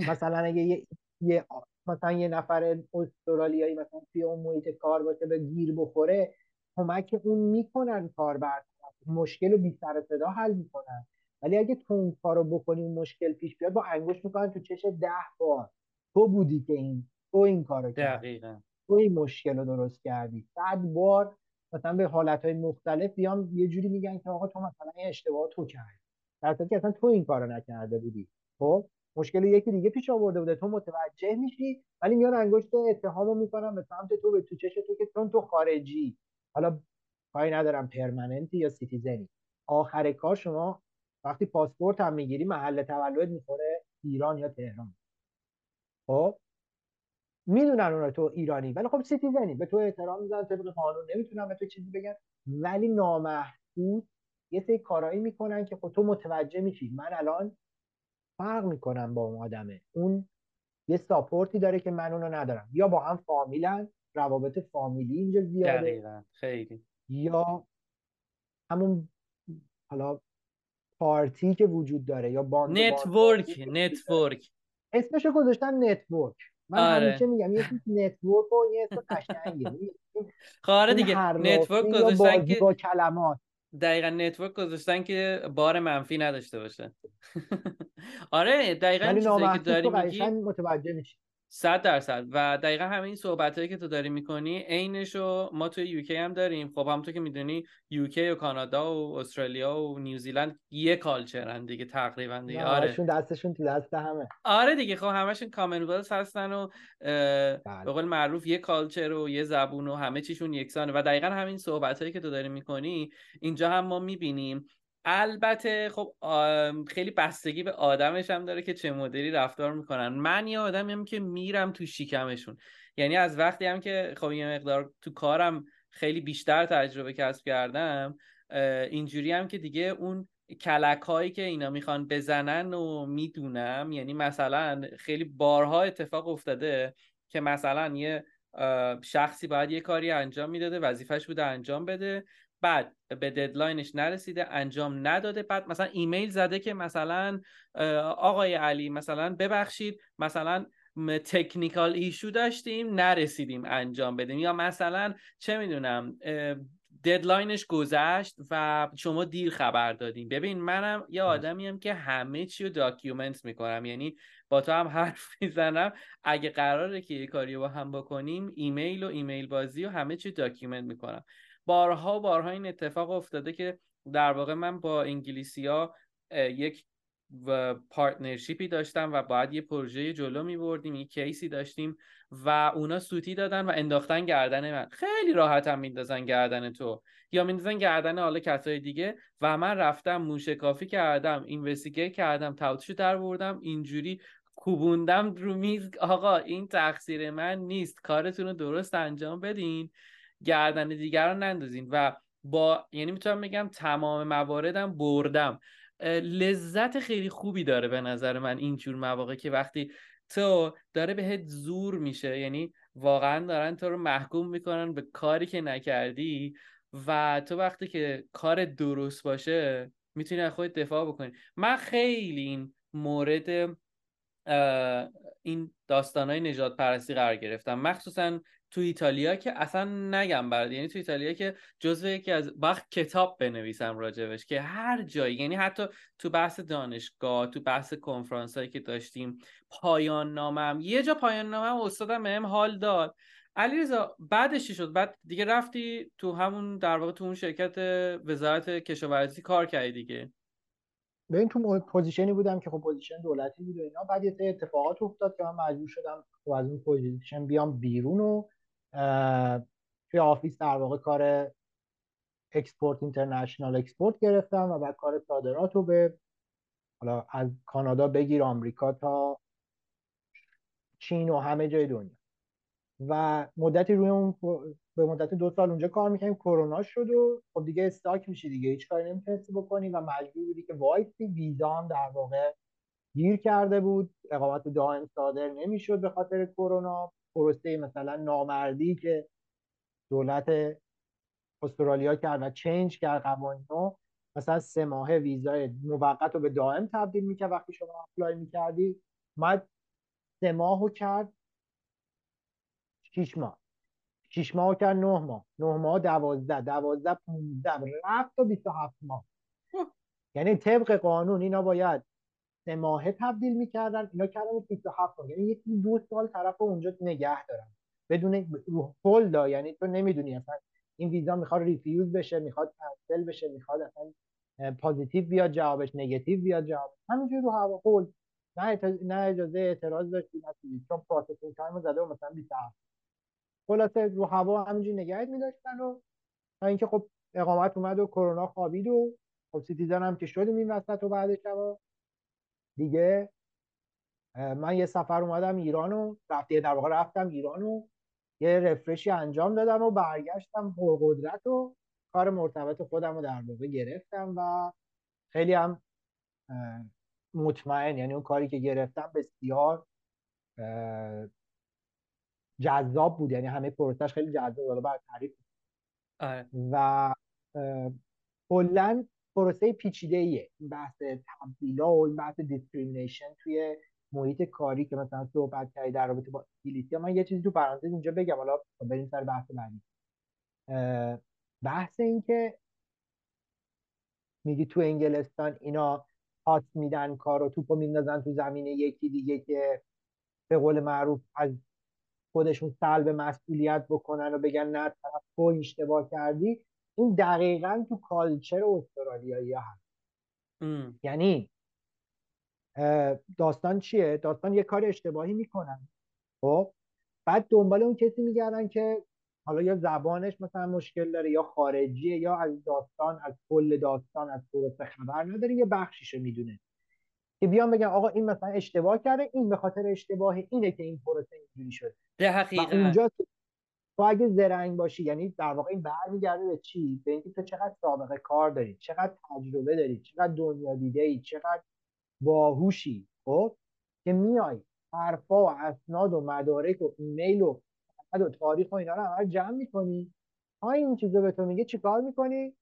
B: مثلا اگه یه, یه مثلا یه نفر استرالیایی مثلا توی اون محیط کار باشه به گیر بخوره کمک اون می‌کنن کار بر مشکل رو بی سر صدا حل می‌کنن. ولی اگه تو اون کارو بکنی مشکل پیش بیاد با انگوش می‌کنن تو چش ده بار. تو بودی که این تو این کارو کردی. تو این مشکل رو درست کردی. صد بار مثلا به حالتهای مختلف بیان یه جوری میگن که آقا تو مثلا این اشتباه تو کردی. در صورتی که اصلا تو این کارو نکرده بودی. خب؟ مشکل یکی دیگه پیش آورده بوده. تو متوجه میشی ولی میان انگشت اتهامو می‌کنن به سمت تو به تو چش تو که چون تو خارجی. حالا کاری ندارم permanent ی یا citizen ی. آخر کار شما وقتی پاسپورت هم می‌گیری محل تولد می‌خوره ایران یا تهران. خب؟ می‌دونن اون تو ایرانی ولی خب citizen ی. به تو احترام می‌ذارن طبق قانون نمی‌تونن به تو چیزی بگن ولی نامحسوس یه سری کارایی می‌کنن که خب تو متوجه میشی. من الان فرق می‌کنم با اون آدمه. اون یه support ی داره که من اونو ندارم. یا با هم فامیلن روابط فامیلی اینجا زیاده.
A: دقیقا. خیلی.
B: یا همون حالا پارتی که وجود داره یا باند
A: network network.
B: اسمشو گذاشتن network. من آره. همیشه میگم یه network و یه اسم قشنگه
A: آره دیگه network گذاشتن که
B: با کلمات.
A: دقیقا network گذاشتن که بار منفی نداشته باشه. آره دقیقا چیزی که داری میگی
B: متوجه میشی.
A: صد درصد. و دقیقا همه این صحبت هایی که تو داری می‌کنی عینش رو ما توی یوکی هم داریم. خب هم تو که می‌دونی یوکی و کانادا و استرالیا و نیوزیلند یه کالچرن دیگه تقریبا دیگه. آره.
B: دستشون تو دست همه.
A: آره دیگه. خب همشون کامنولث هستن و بله. به قول معروف یه کالچر و یه زبون و همه چیشون یکسانه. و دقیقا همین صحبت هایی که تو داری می‌کنی اینجا هم ما می‌بینیم البته خب خیلی بستگی به آدمش هم داره که چه مدلی رفتار می‌کنن. من یه آدمیم که میرم تو شیکمشون یعنی از وقتی هم که خب یه مقدار تو کارم خیلی بیشتر تجربه کسب کردم اینجوری هم که دیگه اون کلک هایی که اینا می‌خوان بزنن و می‌دونم یعنی مثلا خیلی بارها اتفاق افتاده که مثلا یه شخصی باید یه کاری انجام می‌داده وظیفش بوده انجام بده. بعد به deadline ش نرسیده انجام نداده. بعد مثلا ایمیل زده که مثلا آقای علی مثلا ببخشید مثلا technical issue داشتیم نرسیدیم انجام بدیم. یا مثلا چه می‌دونم deadline ش گذشت و شما دیر خبر دادیم ببین منم یه آدمیم که همه چی رو document می‌کنم. یعنی با تو هم حرف می‌زنم. اگه قراره که یه کاری با هم بکنیم ایمیل و ایمیل بازی و همه چی document می‌کنم. بارها بارها این اتفاق افتاده که در واقع من با انگلیسی ها یک partnership ی داشتم و باید یه پروژه جلو می بردیم یه case ی داشتیم و اونا سوتی دادن و انداختن گردن من. خیلی راحت هم میندازن گردن تو یا میندازن گردن حالا کسای دیگه و من رفتم موشکافی کردم investigate کردم ته و توشو در آوردم اینجوری کوبوندم رو میز. آقا این تقصیر من نیست. کارتون رو درست انجام بدین. گردن دیگر رو نندازین و با یعنی می‌تونم بگم تمام مواردم بردم. لذت خیلی خوبی داره به نظر من اینجور مواقع که وقتی تو داره بهت زور میشه یعنی واقعا دارن تو رو محکوم می‌کنن به کاری که نکردی و تو وقتی که کار درست باشه می‌تونی از خودت دفاع بکنی. من خیلی این مورد این داستانهای نجات پرستی قرار گرفتم. مخصوصا تو ایتالیا که اصلا نگم برات یعنی تو ایتالیا که جزو یکی از وقت کتاب بنویسم راجبش که هر جایی یعنی حتی تو بحث دانشگاه تو بحث کنفرانس هایی که داشتیم پایان نامم یه جا پایان نامم استادم بهم حال داد. علیرضا بعدش چی شد؟ بعد دیگه رفتی تو همون در واقع تو اون شرکت وزارت کشاورزی کار کردی دیگه.
B: این تو position ی بودم که خب position دولتی بود و اینا. بعد یه اتفاقات افتاد که من مجبور شدم خب از اون position بیام بیرون و توی office در واقع کار export international export گرفتم و بعد کار صادرات رو به حالا از کانادا بگیر آمریکا تا چین و همه جای دنیا. و مدتی روی اون به مدت دو سال اونجا کار می‌کنیم کرونا شد و خب دیگه stuck میشه دیگه. هیچ کاری نمی‌تونستی بکنی و مجبور بودی که وایسی. ویزا هم در واقع گیر کرده بود. اقامت دائم صادر نمی‌شد به خاطر کرونا. پروسه مثلا نامردی که دولت استرالیا کرد و چنج کرد قوانینو مثلا سه ماه ویزای موقت رو به دائم تبدیل می‌کرد وقتی شما اپلای می‌کردی. اومد سه ماه کرد شیش ماه. شیش ماه کرد نه ماه. نه ماه دوازده. دوازده پونزده. رفت تا بیست و هفت ماه. یعنی طبق قانون اینا باید سه ماهه تبدیل می‌کردن. اینا کردن 27 ماه یعنی یکی دو سال طرف اونجا نگه دارن. بدون full دا یعنی تو نمی‌دونی اصلا این ویزا می‌خواد refuse بشه می‌خواد کنسل بشه می‌خواد اصلا positive بیاد جوابش نگاتیو بیاد جواب. همینجوری رو هوا full نه نه اجازه اعتراض داشتی نه چون processing time زده و مثلا 27 خلاصه رو هوا همینجوری نگهت میداشتن و تا اینکه خب اقامت اومد و کرونا خوابید و خب citizen هم که شدیم این وسط و بعدش دیگه من یه سفر اومدم ایران و رفته در واقع رفتم ایران و یه refresh ی انجام دادم و برگشتم پرقدرت و کار مرتبط خودم رو در واقع گرفتم و خیلی هم مطمئن یعنی اون کاری که گرفتم بسیار جذاب بود یعنی همه پروسش خیلی جذاب بر تعریف
A: آره.
B: و کلا پروسه پیچیده ایه این بحث تبدیلا و این بحث discrimination توی محیط کاری که مثلا صحبت کردی در رابطه با انگلیسی من یه چیزی تو پرانتز اینجا بگم حالا بریم سر بحث بعدی. بحث این که میگی تو انگلستان اینا پاس میدن کار و توپو میندازن تو زمین یکی دیگه که به قول معروف از خودشون سلب مسئولیت بکنن و بگن نه طرف تو اشتباه کردی. این دقیقا تو کالچر استرالیایی هست. یعنی داستان چیه؟ داستان یه کار اشتباهی می‌کنن. خب؟ بعد دنبال اون کسی میگردن که حالا یا زبانش مثلا مشکل داره یا خارجیه یا از داستان از کل داستان از پروسه خبر نداره یه بخشیشو می‌دونه. که بیان بگن آقا این مثلا اشتباه کرده این به خاطر اشتباه اینه که این پروسه اینجوری شده.
A: و
B: اونجا تو اگه زرنگ باشی یعنی در واقع این برمیگرده به چی؟ به اینکه تو چقدر سابقه کار داری چقدر تجربه داری چقدر دنیا دیده ای چقدر باهوشی خب؟ که میای حرفا و اسناد و مدارک و ایمیل و و تاریخ و اینا رو همه جمع می‌کنی. ها این چیزا به تو میگه چیکار می‌کنی؟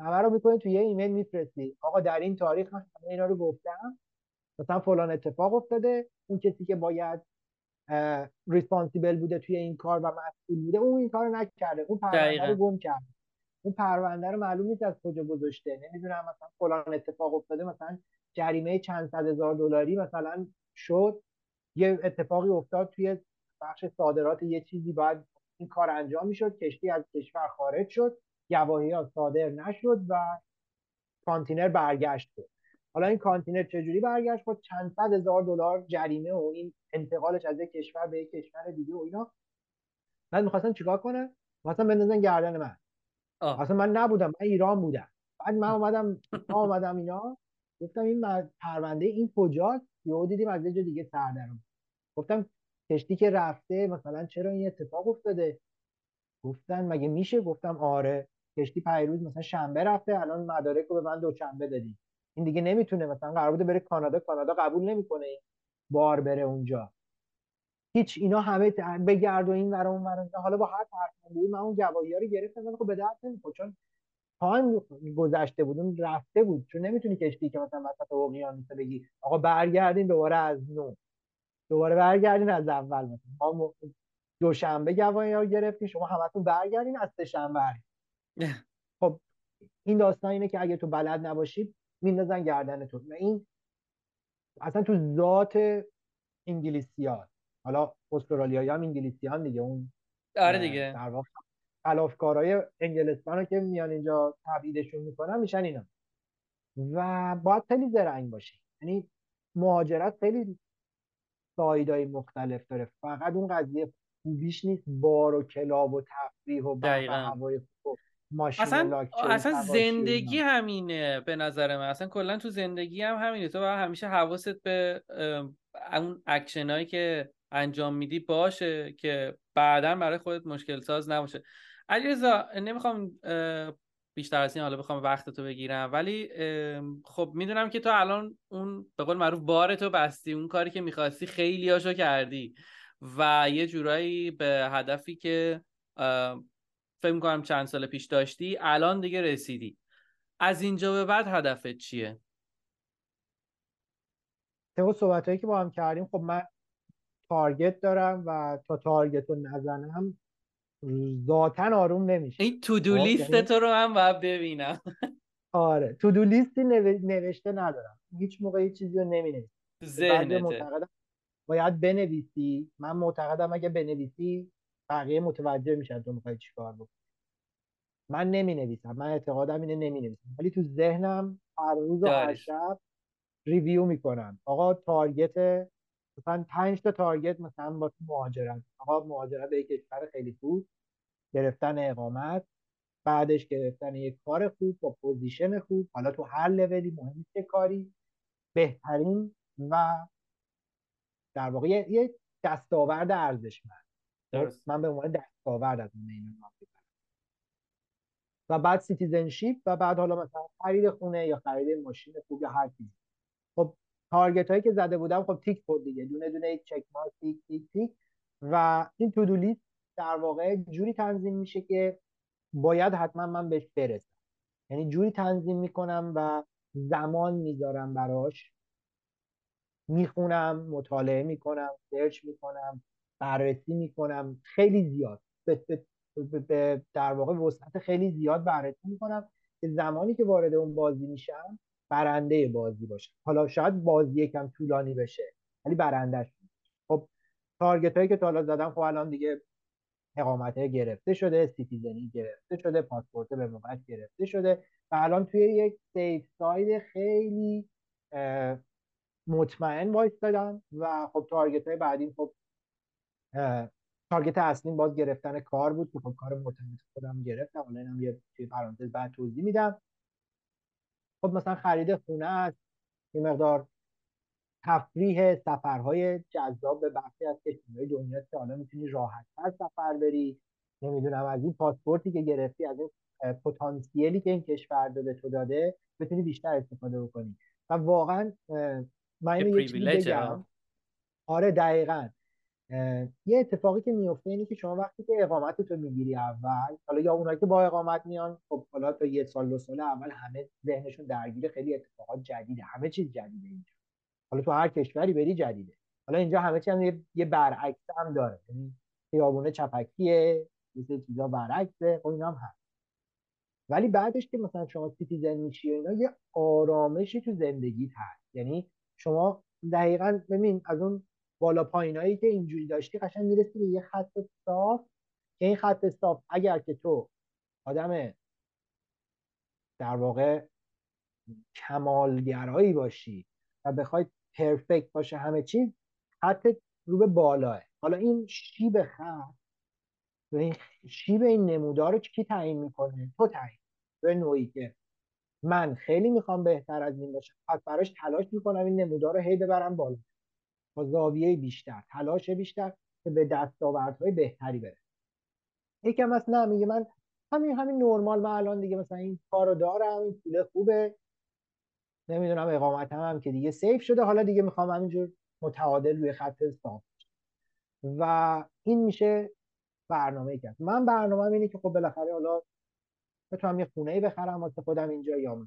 B: همه رو می‌کنی تو یه ایمیل میفرستی. آقا در این تاریخ من همه اینا رو گفتم. مثلا فلان اتفاق افتاده. اون کسی که باید responsible بوده توی این کار و مسئول بوده. اون این کار نکرده. اون پرونده رو گم کرده. اون پرونده رو معلوم نیست از کجا گذاشته. نمی‌دونم مثلا فلان اتفاق افتاده مثلا جریمه چند صد هزار دلاری مثلا شد. یه اتفاقی افتاد توی بخش صادرات یه چیزی باید این کار انجام می‌شد. کشتی از کشور خارج شد. گواهی ها صادر نشد و کانتینر برگشت بود حالا این کانتینر چجوری برگشت؟ با چند صد هزار دلار جریمه و این انتقالش از یک کشور به یک کشور دیگه و اینا. بعد می‌خواستن چیکار کنه می‌خواستن بندازن گردن من. اصلا من نبودم من ایران بودم. بعد من اومدم ما اومدم اینا. گفتم این پرونده این کجاست؟ یهو دیدیم از یه جا دیگه سر گفتم کشتی که رفته مثلا چرا این اتفاق افتاده؟ گفتن مگه میشه؟ گفتم آره. کشتی پیروز مثلا شنبه رفته الان مدارک رو به من دوشنبه دادی. این دیگه نمی‌تونه مثلا قرار بوده بره کانادا کانادا قبول نمی‌کنه بار بره اونجا. هیچ اینا همه بگرد و این ور اون ور حالا با هر فرقی من اون گواهی رو گرفتم خب به درد نمی‌خوره چون تایم گذشته بود اون رفته بود. چون نمی‌تونی کشتی که مثلا وسط اقیانوس بگی آقا برگردین دوباره از نو. دوباره برگردین از اول. مثلا ما دوشنبه گواهی ها گرفتیم. شما همتون برگردین از سه‌شنبه. خب این داستان اینه که اگه تو بلد نباشید میندازن گردنتون این اصلا تو ذات انگلیسی ها حالا استرالیایی هم انگلیسیان دیگه اون
A: آره دیگه.
B: در واقع خلافکارای انگلستان رو که میان اینجا تبعیدشون می‌کنن میشن اینا. و باید خیلی زرنگ باشی یعنی مهاجرت خیلی سایدهای مختلف داره. فقط اون قضیه خوبیش نیست بار و کلاب و تفریح و هوای
A: ماشین اصلا, اصلا زندگی همینه به نظر من. اصلا کلا تو زندگی هم همینه. تو باید همیشه حواست به اون اکشنایی که انجام میدی باشه که بعدا برای خودت مشکل ساز نباشه. علیرضا نمی‌خوام بیشتر از این حالا بخوام وقت تو بگیرم ولی خب می‌دونم که تو الان اون به قول معروف بار تو بستی اون کاری که می‌خواستی خیلی هاشو کردی و یه جورایی به هدفی که فکر می‌کنم چند سال پیش داشتی الان دیگه رسیدی. از اینجا به بعد هدفت چیه؟
B: طبق صحبت هایی که با هم کردیم خب من تارگت دارم و تا تارگت رو نزنم ذاتا آروم نمیشه.
A: این to-do list تو رو من باید ببینم.
B: آره to-do list ی نوشته ندارم. هیچ موقع هیچ چیزی رو نمی معتقدم باید بنویسی. من معتقدم اگه بنویسی بقیه متوجه میشن تو می‌خوای چیکار بکنی. من نمی نویسم من اعتقادم اینه نمی نویسم ولی تو ذهنم هر روز و هر شب review می‌کنم. آقا target مثلا پنج تا target مثلا با مهاجرت. آقا مهاجرت به یک کشور خیلی خوب گرفتن اقامت بعدش گرفتن یک کار خوب با position خوب. حالا تو هر لولی مهم چه کاری؟ بهترین و در واقع یه دستاورد ارزشمند. من به عنوان دستاورد از این و بعد citizenship و بعد حالا مثلا خرید خونه یا خرید ماشین خوب یا هر چیزی. خب target هایی که زده بودم خب تیک خورد دیگه. دونه دونه check mark تیک تیک تیک. و این تو در واقع جوری تنظیم میشه که باید حتما من بهش برسم. یعنی جوری تنظیم می‌کنم و زمان می‌ذارم براش. می‌خونم مطالعه می‌کنم سرچ می‌کنم. بررسی می‌کنم. خیلی زیاد. به در واقع وسعت خیلی زیاد بررسی می‌کنم که زمانی که وارد اون بازی میشم برنده بازی باشه حالا شاید بازی یکم طولانی بشه ولی برندش خب target هایی که تا حالا زدم خب الان دیگه اقامت گرفته شده citizen ی گرفته شده پاسپورت به موقع گرفته شده و الان توی یک safe side خیلی مطمئن وایستادم و خب target های بعدی خب target اصلی باز گرفتن کار بود که خب کار مرتبط خودم گرفتم. حالا اینم یه پرانتز بعد توضیح میدم. خب مثلا خرید خونه است. یه مقدار تفریح سفرهای جذاب به بخشی از کشورهای دنیا که حالا می‌تونی راحت تر سفر بری. نمی‌دونم از این پاسپورتی که گرفتی از این پتانسیلی که این کشور به تو داده بتونی بیشتر استفاده بکنی. و واقعا من اینو یه بگم. آره دقیقا. یه اتفاقی که میفته اینه که شما وقتی که اقامت تو می‌گیری اول حالا یا اونایی که با اقامت میان خب حالا تا یه سال دو سال اول همه ذهنشون درگیر خیلی اتفاقات جدیده. همه چیز جدیده اینجا. حالا تو هر کشوری بری جدیده. حالا اینجا همه چیز هم یه برعکس هم داره. یعنی خیابونه چپکیه یه چیزا برعکسه. خب اینا هم هست. ولی بعدش که مثلا شما citizen میشی اینا یه آرامشی تو زندگیت هست. یعنی شما دقیقا ببین از اون بالا پایینایی که اینجوری داشتی قشنگ می‌رسی به یه خط صاف که این خط صاف اگر که تو آدم در واقع کمالگرایی باشی و بخوای پرفکت باشه همه چیز حتی رو به بالاه. حالا این شیب خط این شیب این نمودار رو کی تعیین می‌کنه؟ تو تعیین به نوعی که من خیلی می‌خوام بهتر از این باشم پس براش تلاش می‌کنم این نمودار رو هی ببرم بالا. با زاویه بیشتر تلاش بیشتر که به دستاوردهای بهتری برسم یکم از نه میگه من همین همین نرمال من الان دیگه مثلا این کارو دارم این پول خوبه. نمی‌دونم اقامت هم, هم که دیگه safe شده. حالا دیگه می‌خوام همینجور متعادل روی خط صاف و این میشه برنامه کرد. من برنامه اینه که خب بالاخره حالا بتونم یه خونه ای بخرم واسه خودم اینجا یا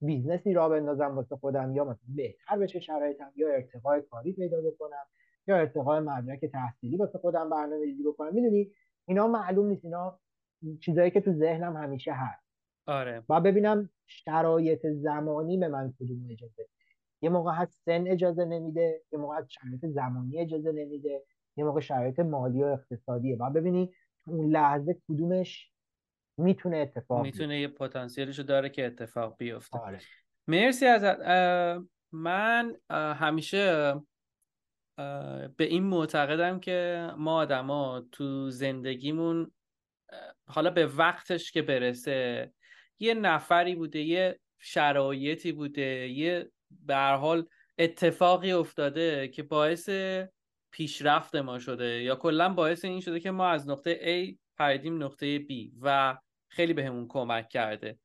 B: business ی را بندازم واسه خودم یا مثلا بهتر بشه شرایطم یا ارتقای کاری پیدا بکنم یا ارتقای مدرک تحصیلی واسه خودم برنامه‌ریزی بکنم. می‌دونی؟ اینا معلوم نیست. اینا چیزایی که تو ذهنم همیشه هست.
A: آره.
B: و ببینم شرایط زمانی به من کدوم اجازه یه موقع هست سن اجازه نمیده یه موقع هست شرایط زمانی اجازه نمیده یه موقع شرایط مالی و اقتصادیه و ببینی اون لحظه کدومش می‌تونه اتفاق
A: می‌تونه یه پتانسیلشو داره که اتفاق بیفته
B: آره.
A: مرسی ازت من همیشه به این معتقدم که ما آدما تو زندگیمون حالا به وقتش که برسه یه نفری بوده یه شرایطی بوده یه به حال اتفاقی افتاده که باعث پیشرفت ما شده یا کلا باعث این شده که ما از نقطه A پریدیم نقطه B و خیلی بهمون به کمک کرده.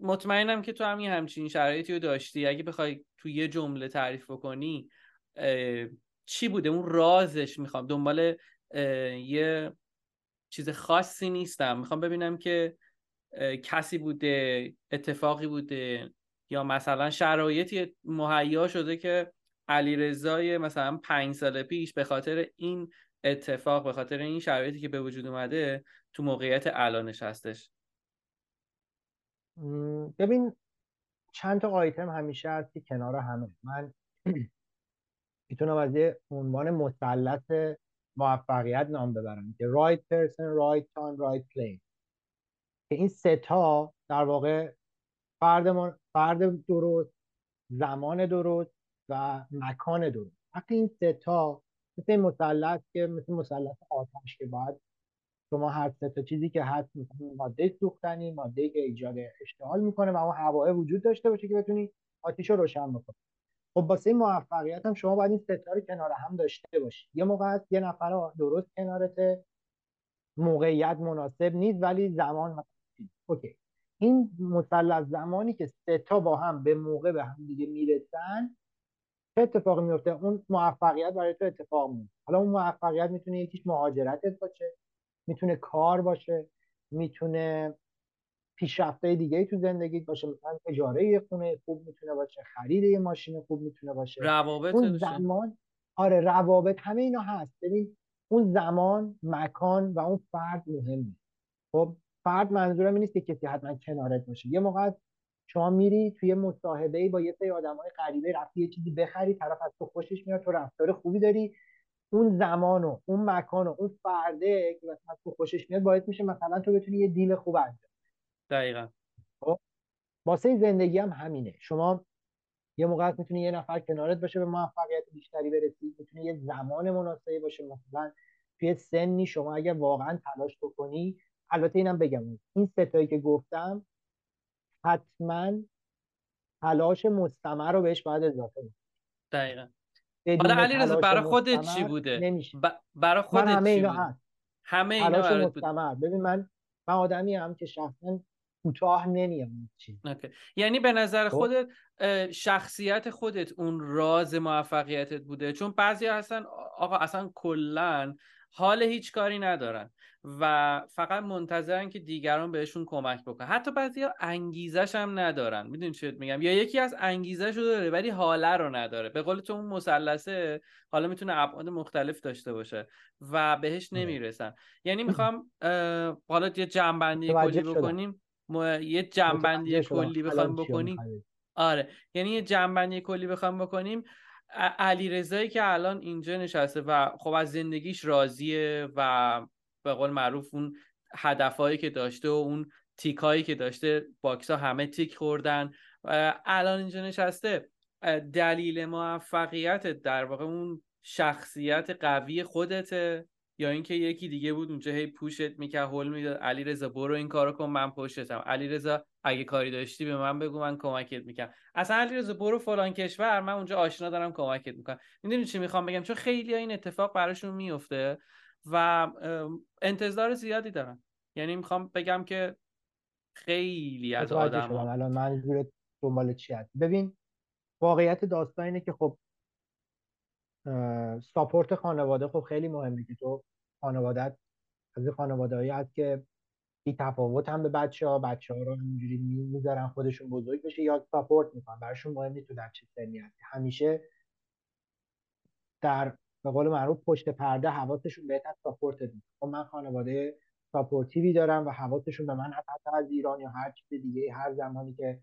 A: مطمئنم که تو هم یه همچین شرایطی رو داشتی. اگه بخوای تو یه جمله تعریف بکنی چی بوده؟ اون رازش می‌خوام. دنبال یه چیز خاصی نیستم. می‌خوام ببینم که کسی بوده اتفاقی بوده یا مثلا شرایطی مهیا شده که علی رضای مثلا پنج سال پیش به خاطر این اتفاق به خاطر این شرایطی که به وجود اومده تو موقعیت الانش هستش
B: ببین چند تا آیتم همیشه هست که کنار همه. من می‌تونم از یه عنوان مثلث موفقیت نام ببرم که right person right time right place. که این سه تا در واقع فرد, فرد درست زمان درست و مکان درست. وقتی این سه تا مثل مثلث که مثل مثلث آتش که باید شما هر سه تا چیزی که هست ماده سوختنی ماده که ایجاد اشتعال می‌کنه و اون هوای وجود داشته باشه که بتونی آتیش رو روشن بکنی خب واسه این موفقیت هم شما باید این ستاره کنار هم داشته باشی. یه موقع هست یه نفر درست کنارت موقعیت مناسب نیست ولی زمان اوکی. این مثلث زمانی که سه تا با هم به موقع به هم دیگه می‌رسن چه اتفاقی میفته اون موفقیت برای تو اتفاق میفته حالا اون موفقیت می‌تونه یکیش مهاجرتت باشه. می‌تونه کار باشه می‌تونه پیشرفته دیگه تو زندگی باشه مثلا اجاره یه خونه خوب می‌تونه باشه خرید یه ماشین خوب می‌تونه باشه.
A: روابط
B: اون زمان آره روابط همه اینا هست. ببین اون زمان مکان و اون فرد مهمه. خب فرد منظورم نیست که کسی حتما کنارت باشه. یه موقع شما میری توی مصاحبه با یه سری آدمای غریبه رفتی یه چیزی بخری طرف از تو خوشش میاد تو رفتار خوبی داری. اون زمان و اون مکان و اون فرده که مثلا تو خوشش میاد باعث میشه مثلا تو بتونی یه دیل خوب انجام
A: دقیقا.
B: خب؟ واسه زندگی هم همینه. شما یه موقع می‌تونی یه نفر کنارت باشه به موفقیت بیشتری برسی می‌تونه یه زمان مناسبی باشه. مثلا توی سنی شما اگر واقعا تلاش بکنی البته اینم بگم این ستایی که گفتم حتما تلاش مستمر رو بهش باید اضافه کنی
A: دقیقا. حالا علی رضا برای خودت چی بوده؟
B: نمیشه.
A: برای خودت
B: همه
A: چی
B: اینا هست.
A: همه اینا
B: مستمر. ببین من من آدمی هم که شخصا کوتاه نمیام چیز.
A: یعنی به نظر
B: خب.
A: خودت شخصیت خودت اون راز موفقیتت بوده؟ چون بعضی هستن آقا اصلا کلا حال هیچ کاری ندارن و فقط منتظرن که دیگران بهشون کمک بکنن. حتی بعضیا انگیزش هم ندارن. می‌دونی چی میگم؟ یا یکی از انگیزش رو داره ولی حاله رو نداره. به قول تو اون مثلثه حالا می‌تونه ابعاد مختلف داشته باشه و بهش. نمی‌رسن. یعنی می‌خوام حالا یه جنبندی کلی بکنیم. یه جنبندی کلی بخوام بکنیم. آره. یعنی یه جمع‌بندی کلی بخوام بکنیم. علی رضایی که الان اینجا نشسته و خب از زندگیش راضیه و به قول معروف اون هدفهایی که داشته و اون تیک هایی که داشته box ها همه تیک خوردن. و الان اینجا نشسته. دلیل موفقیت در واقع اون شخصیت قوی خودته یا اینکه یکی دیگه بود اونجا هی push ت می‌کرد هول می‌داد. علی رضا برو این کارو کن من پشتم. علی رضا اگه کاری داشتی به من بگو من کمکت می‌کنم. اصلا علی رضا برو فلان کشور من اونجا آشنا دارم کمکت می‌کنم. می‌دونی چی می‌خوام بگم؟ چون خیلی این اتفاق براشون میفته و انتظار زیادی دارم. یعنی می‌خوام بگم که خیلی از آدم
B: الان منظور دنبال چی هست؟ ببین واقعیت داستان اینه که خب ساپورت خانواده خب خیلی مهمه که تو خانوادت از خانواده هایی هست که بی تفاوت هم به بچه ها بچه ها رو اینجوری می‌ذارن خودشون بزرگ بشه یا ساپورت می‌کنن. براشون مهم نیست تو در چه سنی هستی؟ همیشه در به قول معروف پشت پرده حواسشون بهتر ساپورت می‌کنن. خب من خانواده ساپورتیوی دارم و حواسشون به من حتی از ایران یا هر چیز دیگه هر زمانی که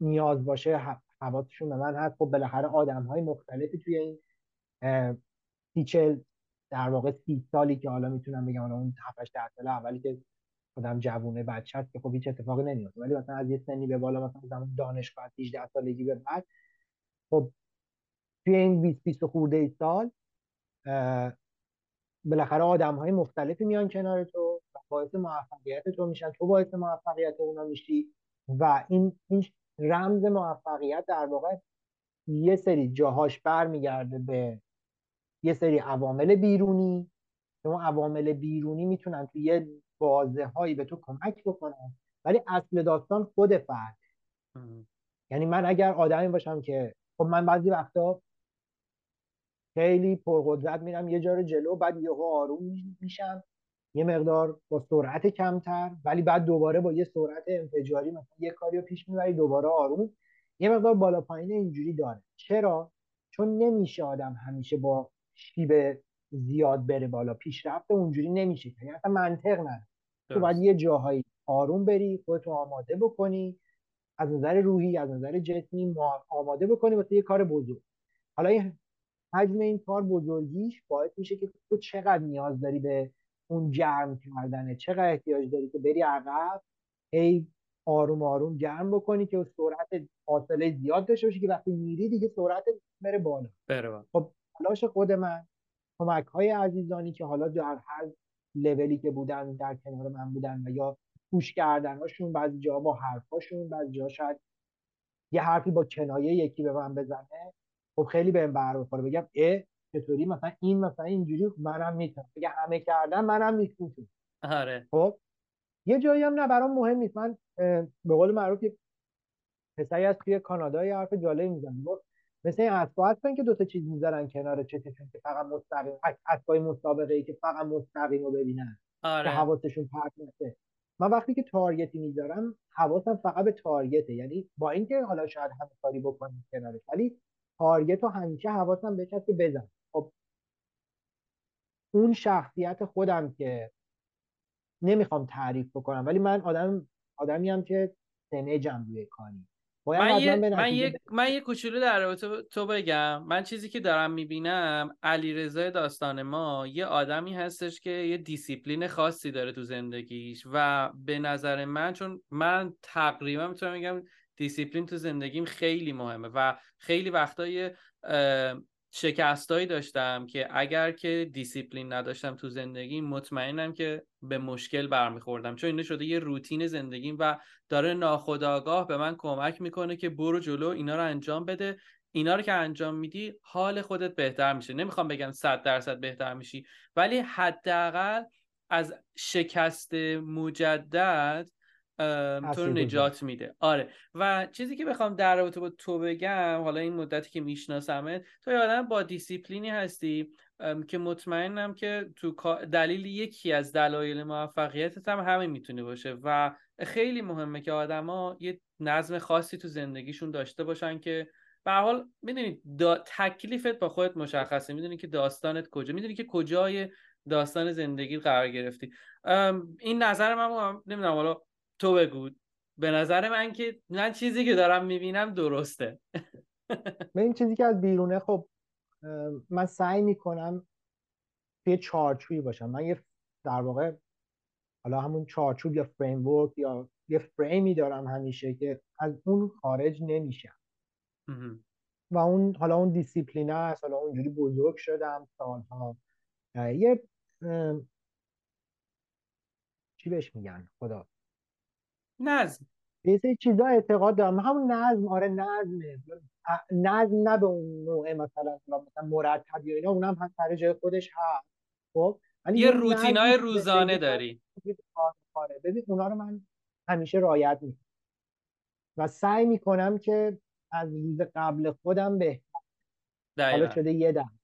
B: نیاز باشه حواسشون به من هست. خب بالاخره آدم های مختلفی توی این سی در واقع سی سالی که حالا می‌تونم بگم اون 7 در سال اولی که آدم جوونه بچه هست که خب هیچ اتفاقی نمیفته ولی مثلا از یه سنی به بالا مثلا زمان دانشگاه 18 سالگی به بعد خب توی این 20 20 خورده ای سال بالاخره آدم های مختلفی میان کنار تو و باعث موفقیت تو میشن. تو باعث موفقیت اونا میشی و این این رمز موفقیت در واقع یه سری جاهاش برمیگرده به یه سری عوامل بیرونی. که اون عوامل بیرونی می‌تونن توی یه بازه هایی به تو کمک بکنن. ولی اصل داستان خود فرد. یعنی من اگر آدمی باشم که خب من بعضی وقتا خیلی پرقدرت میرم یه جا رو جلو بعد یهو آروم میشم. یه مقدار با سرعت کمتر ولی بعد دوباره با یه سرعت انفجاری مثلا یه کاری رو پیش می‌بری دوباره آروم. یه مقدار بالا پایین اینجوری داره. چرا؟ چون نمیشه آدم همیشه با شیب زیاد بره بالا. پیشرفت اونجوری نمیشه. یعنی اصلا منطق نداره. تو باید یه جاهایی آروم بری خودتو آماده بکنی. از نظر روحی از نظر جسمی آماده بکنی واسه یه کار بزرگ. حالا این حجم این کار بزرگیش باعث میشه که تو چقدر نیاز داری به اون جرم کردنه چقدر احتیاج داری که بری عقب؟ هی آروم آروم جرم بکنی که سرعت فاصله زیاد داشته باشی که وقتی میری دیگه سرعت بره بالا.
A: بره
B: خب تلاش خود من کمک های عزیزانی که حالا در هر لولی که بودن در کنار من بودن و یا گوش کردن هاشون بعضی جا با حرفاشون بعضی جا شاید یه حرفی با کنایه یکی به من بزنه خب خیلی بهم بر بخوره بگم اه چطوری؟ مثلا این مثلا اینجوری منم می‌تونم. بگه همه کردن منم می‌تونم.
A: آره.
B: خب یه جایی هم نه برام مهم نیست. من به قول معروف یه پسری از توی کانادا یه حرف جالب می‌زنه. مثل این اسبا هستن که دو تا چیز می‌ذارن کنار چششون که فقط مستقیم اسبای مسابقه ای که فقط مستقیم رو ببینن.
A: آره.
B: که حواسشون پرت نشه. من وقتی که target ی می‌ذارم حواسم فقط به target ه. یعنی با اینکه حالا شاید همه کاری بکنیم کنارش ولی target رو همیشه حواسم بهش که بزن. خب اون شخصیت خودم که نمی‌خوام تعریف بکنم ولی من آدم آدمی هم که سنجم روی کانی
A: من یه, من, یه... من یه کوچولو در رابطه تو بگم. من چیزی که دارم می‌بینم علی داستان ما یه آدمی هستش که یه دیسیپلین خاصی داره تو زندگیش و به نظر من چون من تقریبا می‌تونم بگم دیسیپلین تو زندگیم خیلی مهمه و خیلی وقتای شکستایی داشتم که اگر که دیسیپلین نداشتم تو زندگیم مطمئنم که به مشکل برمیخوردم. چون اینه شده یه روتین زندگیم و داره ناخداگاه به من کمک می‌کنه که برو جلو اینا رو انجام بده. اینا رو که انجام میدی حال خودت بهتر میشه. نمی‌خوام بگم صد درصد بهتر میشی ولی حداقل از شکست مجدد تو رو نجات میده. آره. و چیزی که بخوام در رابطه با تو بگم حالا این مدتی که میشناسمت تو آدم با دیسیپلینی هستی که مطمئنم که تو دلیل یکی از دلایل موفقیتت هم همین می‌تونه باشه. و خیلی مهمه که آدما یه نظم خاصی تو زندگیشون داشته باشن که به حال می‌دونی تکلیفت با خودت مشخصه. می‌دونی که داستانت کجا می‌دونی که کجای داستان زندگی قرار گرفتی. این نظر من نمی‌دونم حالا تو بگو. به نظر من که من چیزی که دارم می‌بینم درسته.
B: به این چیزی که از بیرونه خب من سعی می‌کنم توی چارچوبی باشم. من یه در واقع حالا همون چارچوب یا فریم یا یه فریمی دارم همیشه که از اون خارج نمیشم. و اون حالا اون دیسیپلین است حالا اونجوری بزرگ شدم سالها یه چی بهش میگن؟ خدا.
A: نظم.
B: یه سری چیزا اعتقاد دارم. همون نظم آره نظمه نظم نه به اون نوع مثلا مثلا مرتب یا اینا اونم هم سر جای خودش هست. خب؟
A: یه روتینای روزانه داری.
B: آره ببین اونا رو من همیشه رایت می‌کنم و سعی می‌کنم که از روز قبل خودم به حالا شده یه دم.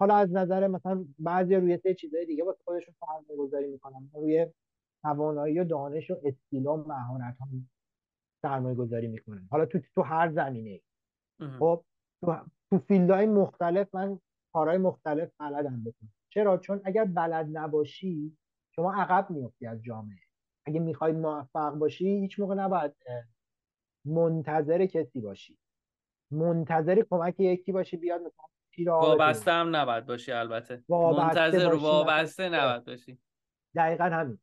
B: حالا از نظر مثلا بعضی روی سه چیزهای دیگه با خودشون سرمایه گذاری می‌کنم روی توانایی و دانش و skill و مهارت هم سرمایه گذاری می‌کنم حالا تو تو هر زمینه خب تو, تو field های مختلف من کارهای مختلف بلدم بکنم. چرا؟ چون اگر بلد نباشی شما عقب میفتی از جامعه. اگه می‌خوای موفق باشی هیچ موقع نباید منتظر کسی باشی. منتظر کمک یکی باشی بیاد مثلا
A: وابسته هم نباید باشی البته. منتظر و وابسته نباید باشی.
B: دقیقا همین.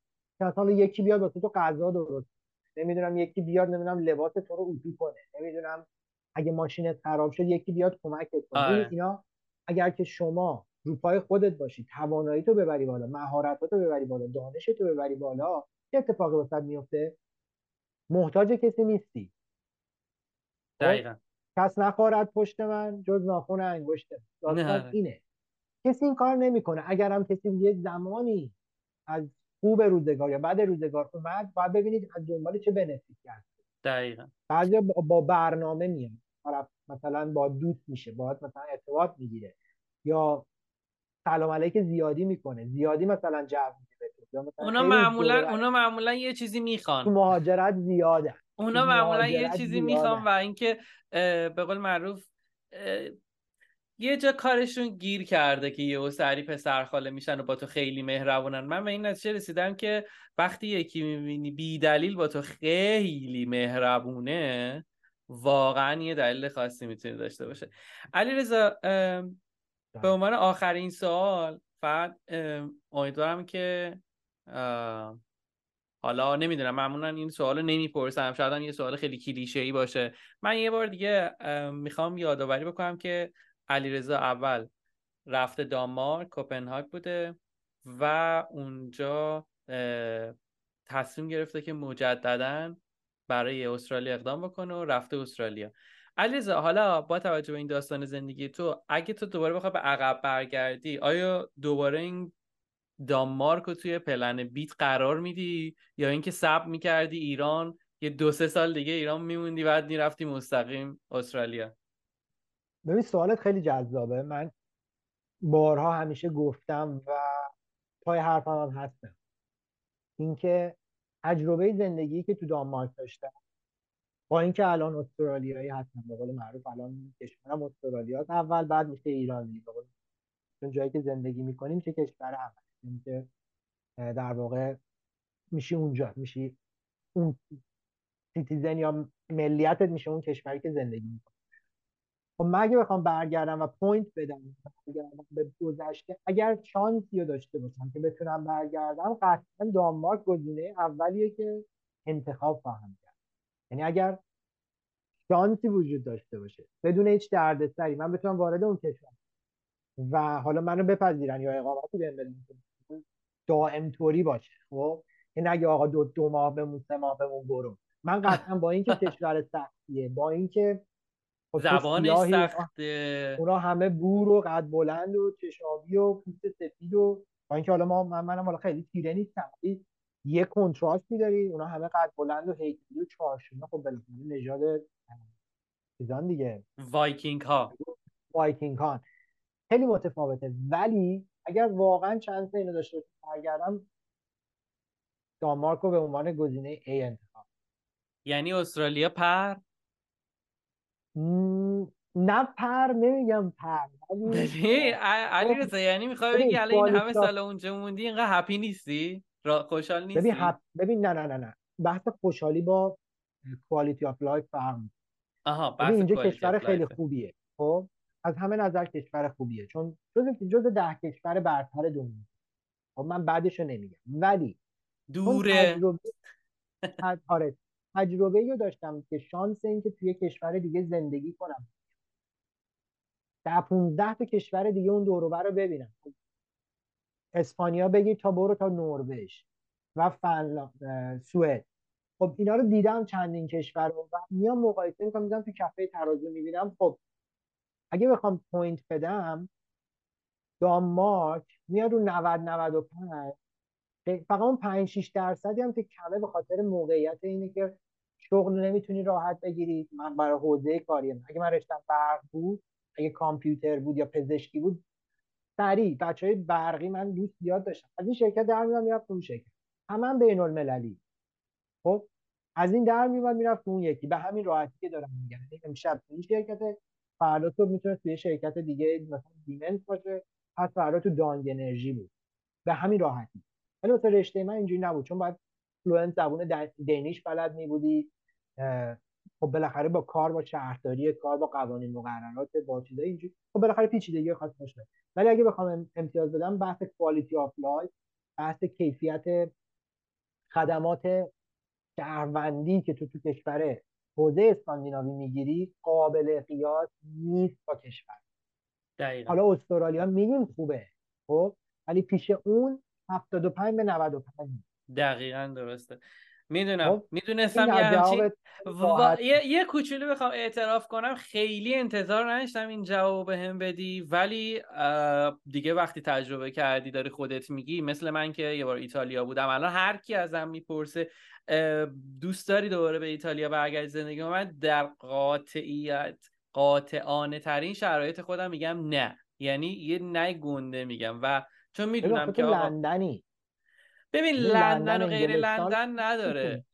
B: که یکی بیاد واسه تو غذا درست نمی‌دونم یکی بیاد نمی‌دونم لباس تو رو اتو کنه. نمی‌دونم اگه ماشینت خراب شد یکی بیاد کمکت کنه. آره. اینا اگر که شما رو پای خودت باشی توانایی تو ببری بالا مهارتاتو ببری بالا دانش تو ببری بالا چه اتفاقی واسط میفته محتاج کسی نیستی.
A: خب؟ دقیقا.
B: کس نخواهد پشت من جز ناخون داستان اینه. کسی این کار نمی‌کنه. اگر هم کسی یه زمانی از خوب روزگار یا بعد روزگار اومد باید ببینید از دنبال چه بنفیتی کرد.
A: دقیقا.
B: بعضی با برنامه میاد طرف مثلا با دوست میشه باید مثلا ارتباط می‌گیره. یا سلام علیک زیادی می‌کنه. زیادی مثلا جو
A: میده اونا معمولا اونا معمولا یه چیزی می‌خوان.
B: تو مهاجرت زیاده
A: اونا معمولا یه چیزی می‌خوان و اینکه به قول معروف یه جا کارشون گیر کرده که یه سری پسرخاله میشن و با تو خیلی مهربونن. من به این نتیجه رسیدم که وقتی یکی می‌بینی بی دلیل با تو خیلی مهربونه واقعا یه دلیل خاصی می‌تونه داشته باشه. علی رضا به عنوان آخرین سوال فقط امیدوارم که حالا نمی‌دونم معمولا این سوال رو نمی‌پرسم. شاید یه سوال خیلی کلیشه ای باشه. من یه بار دیگه می‌خوام یادآوری بکنم که علیرضا اول رفته دانمارک کوپنهاگ بوده و اونجا تصمیم گرفته که مجددا برای استرالیا اقدام بکنه و رفته استرالیا. علیرضا حالا با توجه به این داستان زندگی تو اگه تو دوباره بخوای به عقب برگردی آیا دوباره این دانمارک رو توی پلن بیت قرار میدی؟ یا اینکه صبر می‌کردی ایران یه دو سه سال دیگه ایران میموندی بعد می‌رفتی مستقیم استرالیا؟
B: ببین سوالت خیلی جذابه. من بارها همیشه گفتم و پای حرفم هم هستم. اینکه تجربه زندگی که تو دانمارک داشتم با اینکه الان استرالیایی هستم به قول معروف الان کشورم استرالیا اول بعد میشه ایرانی چون جایی که زندگی می‌کنیم چه کشور اول؟ که در واقع میشی اونجا میشی اون citizen یا ملیتت میشه اون کشوری که زندگی می‌کنی. خب من اگه بخوام برگردم و point بدم به گذشته اگر شانسی رو داشته باشم که بتونم برگردم قطعا دانمارک گزینه اولیه که انتخاب خواهم کرد. یعنی اگر شانسی وجود داشته باشه بدون هیچ دردسری من بتونم وارد اون کشور و حالا منو بپذیرن یا اقامتی بهم بدن دائم طوری باشه. خب؟ این اگه آقا دو, دو ماه بمون سه ماه بمون برو. من قطعا با اینکه کشور سختیه با اینکه
A: زبانش سخته
B: اونا همه بور و قد بلند و چشابی و پوست سفید و با اینکه حالا ما من منم حالا خیلی تیره نیستم یه contrast ی داری اونا همه قد بلند و هیکلی و چارشونه خب بالاخره نژاد چیزان دیگه.
A: وایکینگ ها
B: وایکینگ ها خیلی متفاوته. ولی اگر واقعا chance اینو داشته باشم برگردم دانمارک رو به عنوان گزینه A انتخاب.
A: یعنی استرالیا پر؟
B: نه پر نمیگم پر
A: ببین علی رضا یعنی می‌خوای بگی الان این همه سال اونجا موندی اینقدر happy نیستی؟ خوشحال نیستی؟
B: ببین ببین نه نه نه نه. بحث خوشحالی با quality of life فرق
A: آها بحث
B: اینجا کشور خیلی خوبیه خب؟ از همه نظر کشور خوبیه چون جز جز ده کشور برتر دنیا. خب من بعدش رو نمیگم. ولی
A: دوره.
B: تجربه آره تجربه رو داشتم که شانس این که توی کشور دیگه زندگی کنم. در 15 تا کشور دیگه اون دور رو ببینم. اسپانیا بگی تا برو تا نروژ و فنلاند سوئد. خب اینا رو دیدم چندین کشور رو و میام مقایسه می‌کنم می‌ذارم تو کفه ترازو می‌بینم. خب اگه بخوام point بدم دانمارک میاد رو 90 95 فقط اون 5 6 درصدی هم که کمه به خاطر موقعیت اینه که شغل نمی‌تونی راحت بگیری. من برای حوزه کاریم اگه من رشتم برق بود اگه کامپیوتر بود یا پزشکی بود سریع بچه های برقی من دوست زیاد داشتم از این شرکت در میاد می‌رفت اون شرکت. همه بین المللی خب از این در میاد می‌رفت اون یکی. به همین راحتی که دارم میگم. یعنی امشب این شرکت فردا تو می‌تونه توی شرکت دیگه مثلا زیمنس باشه. پس فردا تو DONG Energy بود. به همین راحتی. ولی واسه رشته من اینجوری نبود چون باید fluent زبون Danish بلد میبودی. خب بالاخره با کار با شهرداری کار با قوانین مقررات با چیزای اینجوری خب بالاخره پیچیدگی خاص باشه. ولی اگه بخوام امتیاز بدم بحث quality of life بحث کیفیت خدمات شهروندی که تو تو کشور حوزه اسکاندیناوی می‌گیری قابل قیاس نیست با کشور.
A: دقیقا.
B: حالا استرالیا میگیم خوبه خب؟ ولی پیش اون 75 به 95
A: دقیقا درسته. می‌دونم. خب، می‌دونستم یه همچین و... یه, یه کوچولو بخوام اعتراف کنم. خیلی انتظار نداشتم این جواب به هم بدی ولی دیگه وقتی تجربه کردی داری خودت میگی مثل من که یه بار ایتالیا بودم. الان هر کی ازم می‌پرسه دوست داری دوباره به ایتالیا برگردی زندگی من؟ در قاطعیت قاطعانه ترین شرایط خودم میگم نه. یعنی یه نه گنده میگم. و چون می‌دونم که
B: لندنی.
A: ببین لندن و غیر لندن نداره.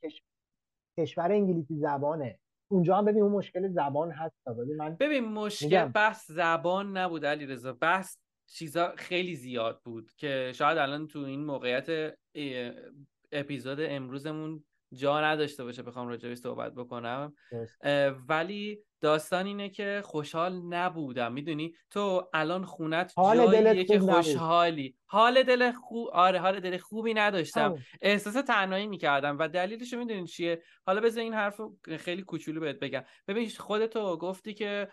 B: کشور انگلیسی زبانه. اونجا هم ببین اون مشکل زبان هست. ببین من
A: ببین مشکل بحث زبان نبود علی رضا بحث چیزا خیلی زیاد بود که شاید الان تو این موقعیت اپیزود امروزمون جا نداشته باشه بخوام راجعش صحبت بکنم. ولی داستان اینه که خوشحال نبودم. می‌دونی؟ تو الان خونت جاییه که خوشحالی. حال دل خوب آره حال دل خوبی نداشتم. احساس تنهایی می‌کردم و دلیلش می‌دونی چیه؟ حالا بذار این حرف خیلی کوچولو بهت بگم. ببین خودتو گفتی که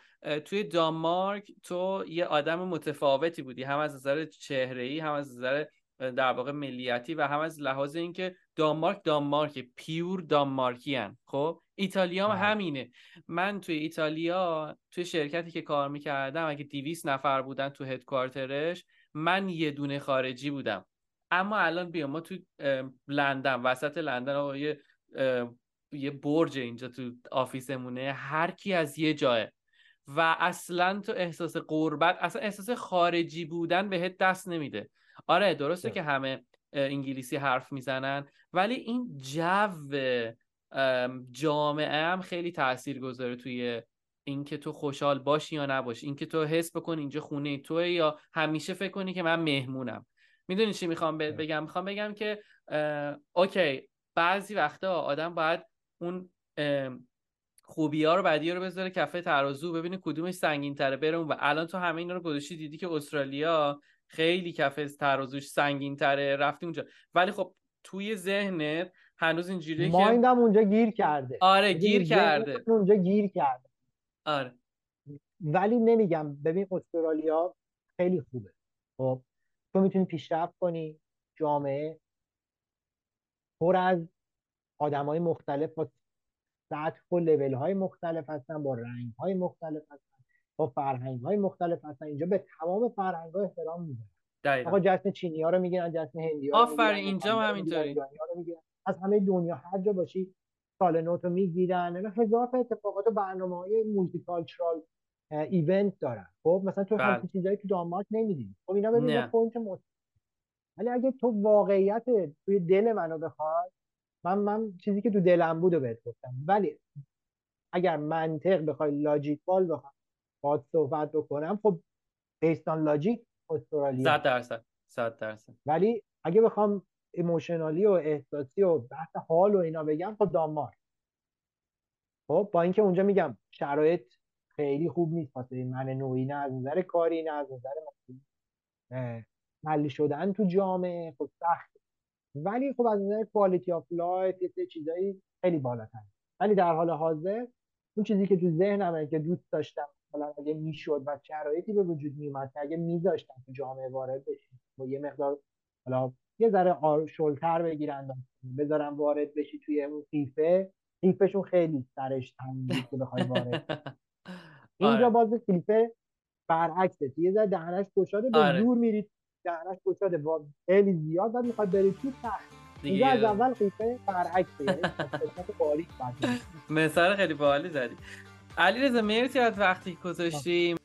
A: توی دانمارک تو یه آدم متفاوتی بودی. هم از نظر چهره ای هم از نظر در واقع ملیتی و هم از لحاظ اینکه دانمارک دانمارک پیور دانمارکی خب ایتالیا هم. همینه. من توی ایتالیا توی شرکتی که کار می‌کردم اگه 200 نفر بودن تو هدکوارترش من یه دونه خارجی بودم. اما الان بیا ما تو لندن وسط لندن یه یه برج اینجا تو آفیسمونه. هر کی از یه جایه و اصلا تو احساس قربت اصلا احساس خارجی بودن بهت دست نمیده. آره درسته که همه انگلیسی حرف می‌زنن ولی این جو جامعه هم خیلی تاثیر گذاره توی اینکه تو خوشحال باشی یا نباشی. اینکه تو حس بکن اینجا خونه توی یا همیشه فکر کنی که من مهمونم. می‌دونی چی می‌خوام بگم؟ می‌خوام بگم که اوکی بعضی وقتا آدم باید اون خوبی ها رو بعدی رو بذاره کفه ترازو ببینه کدومش سنگین تره بره و الان تو همه اینا رو گذاشتی دیدی که استرالیا خیلی کف ترازوش سنگین تره رفتی اونجا. ولی خب توی ذهنت هنوز اینجوریه که
B: مایندم اونجا گیر کرده.
A: آره گیر کرده.
B: اونجا گیر کرده.
A: آره.
B: ولی نمیگم ببین استرالیا خیلی خوبه. خب تو می‌تونی پیشرفت کنی جامعه پر از آدم های مختلف با سطح و لیول های مختلف هستن با رنگ های مختلف هستن. با فرهنگ های مختلف هستن. اینجا به تمام فرهنگ ها احترام می‌ذارن. آقا جشن چینی ها رو می‌گیرن جشن هندی ها
A: آفرین اینجا هم همینطوری.
B: از همه دنیا هر جا باشی سال نوت رو می‌گیرن. هزار تا اتفاقات و برنامه های multicultural event دارن. خب مثلا تو بله. چیزایی تو دانمارک نمی‌دید خب اینا ببین point مست... ولی اگه تو واقعیت توی دل منو بخواد من من چیزی که تو دلم بود رو بهت گفتم. ولی اگر منطق بخوای logical بخوام باید صحبت بکنم. خب based on logic استرالیا.
A: 100 درصد 100 درصد.
B: ولی اگه بخوام emotionally و احساسی و بحث حال و اینا بگم خب دانمارک. خب با اینکه اونجا میگم شرایط خیلی خوب نیست واسه من نوعی نه از نظر کاری نه از نظر ملی شدن تو جامعه خب سخت. ولی خب از نظر quality of life یه چیزایی خیلی بالاتر. ولی در حال حاضر اون چیزی که تو ذهنمه که دوست داشتم مثلا اگه می‌شد و شرایطی به وجود میومد که اگه میذاشتم تو جامعه وارد بشیم با یه مقدار حالا یه ذره شلتر بگیرن بذارم وارد بشی توی اون قیفه قیفشون خیلی سرش تنگ که بخوای وارد اینجا آره. باز قیفه برعکسه. یه ذره دهنش گشاده به آره. زور میرید دهنش گشاده با خیلی زیاد بعد می‌خواد برید تو سخت اینجا از اول قیفه برعکسه یعنی
A: مثال خیلی باحالی زدی. علی رضا مرسی از وقتی گذاشتیم.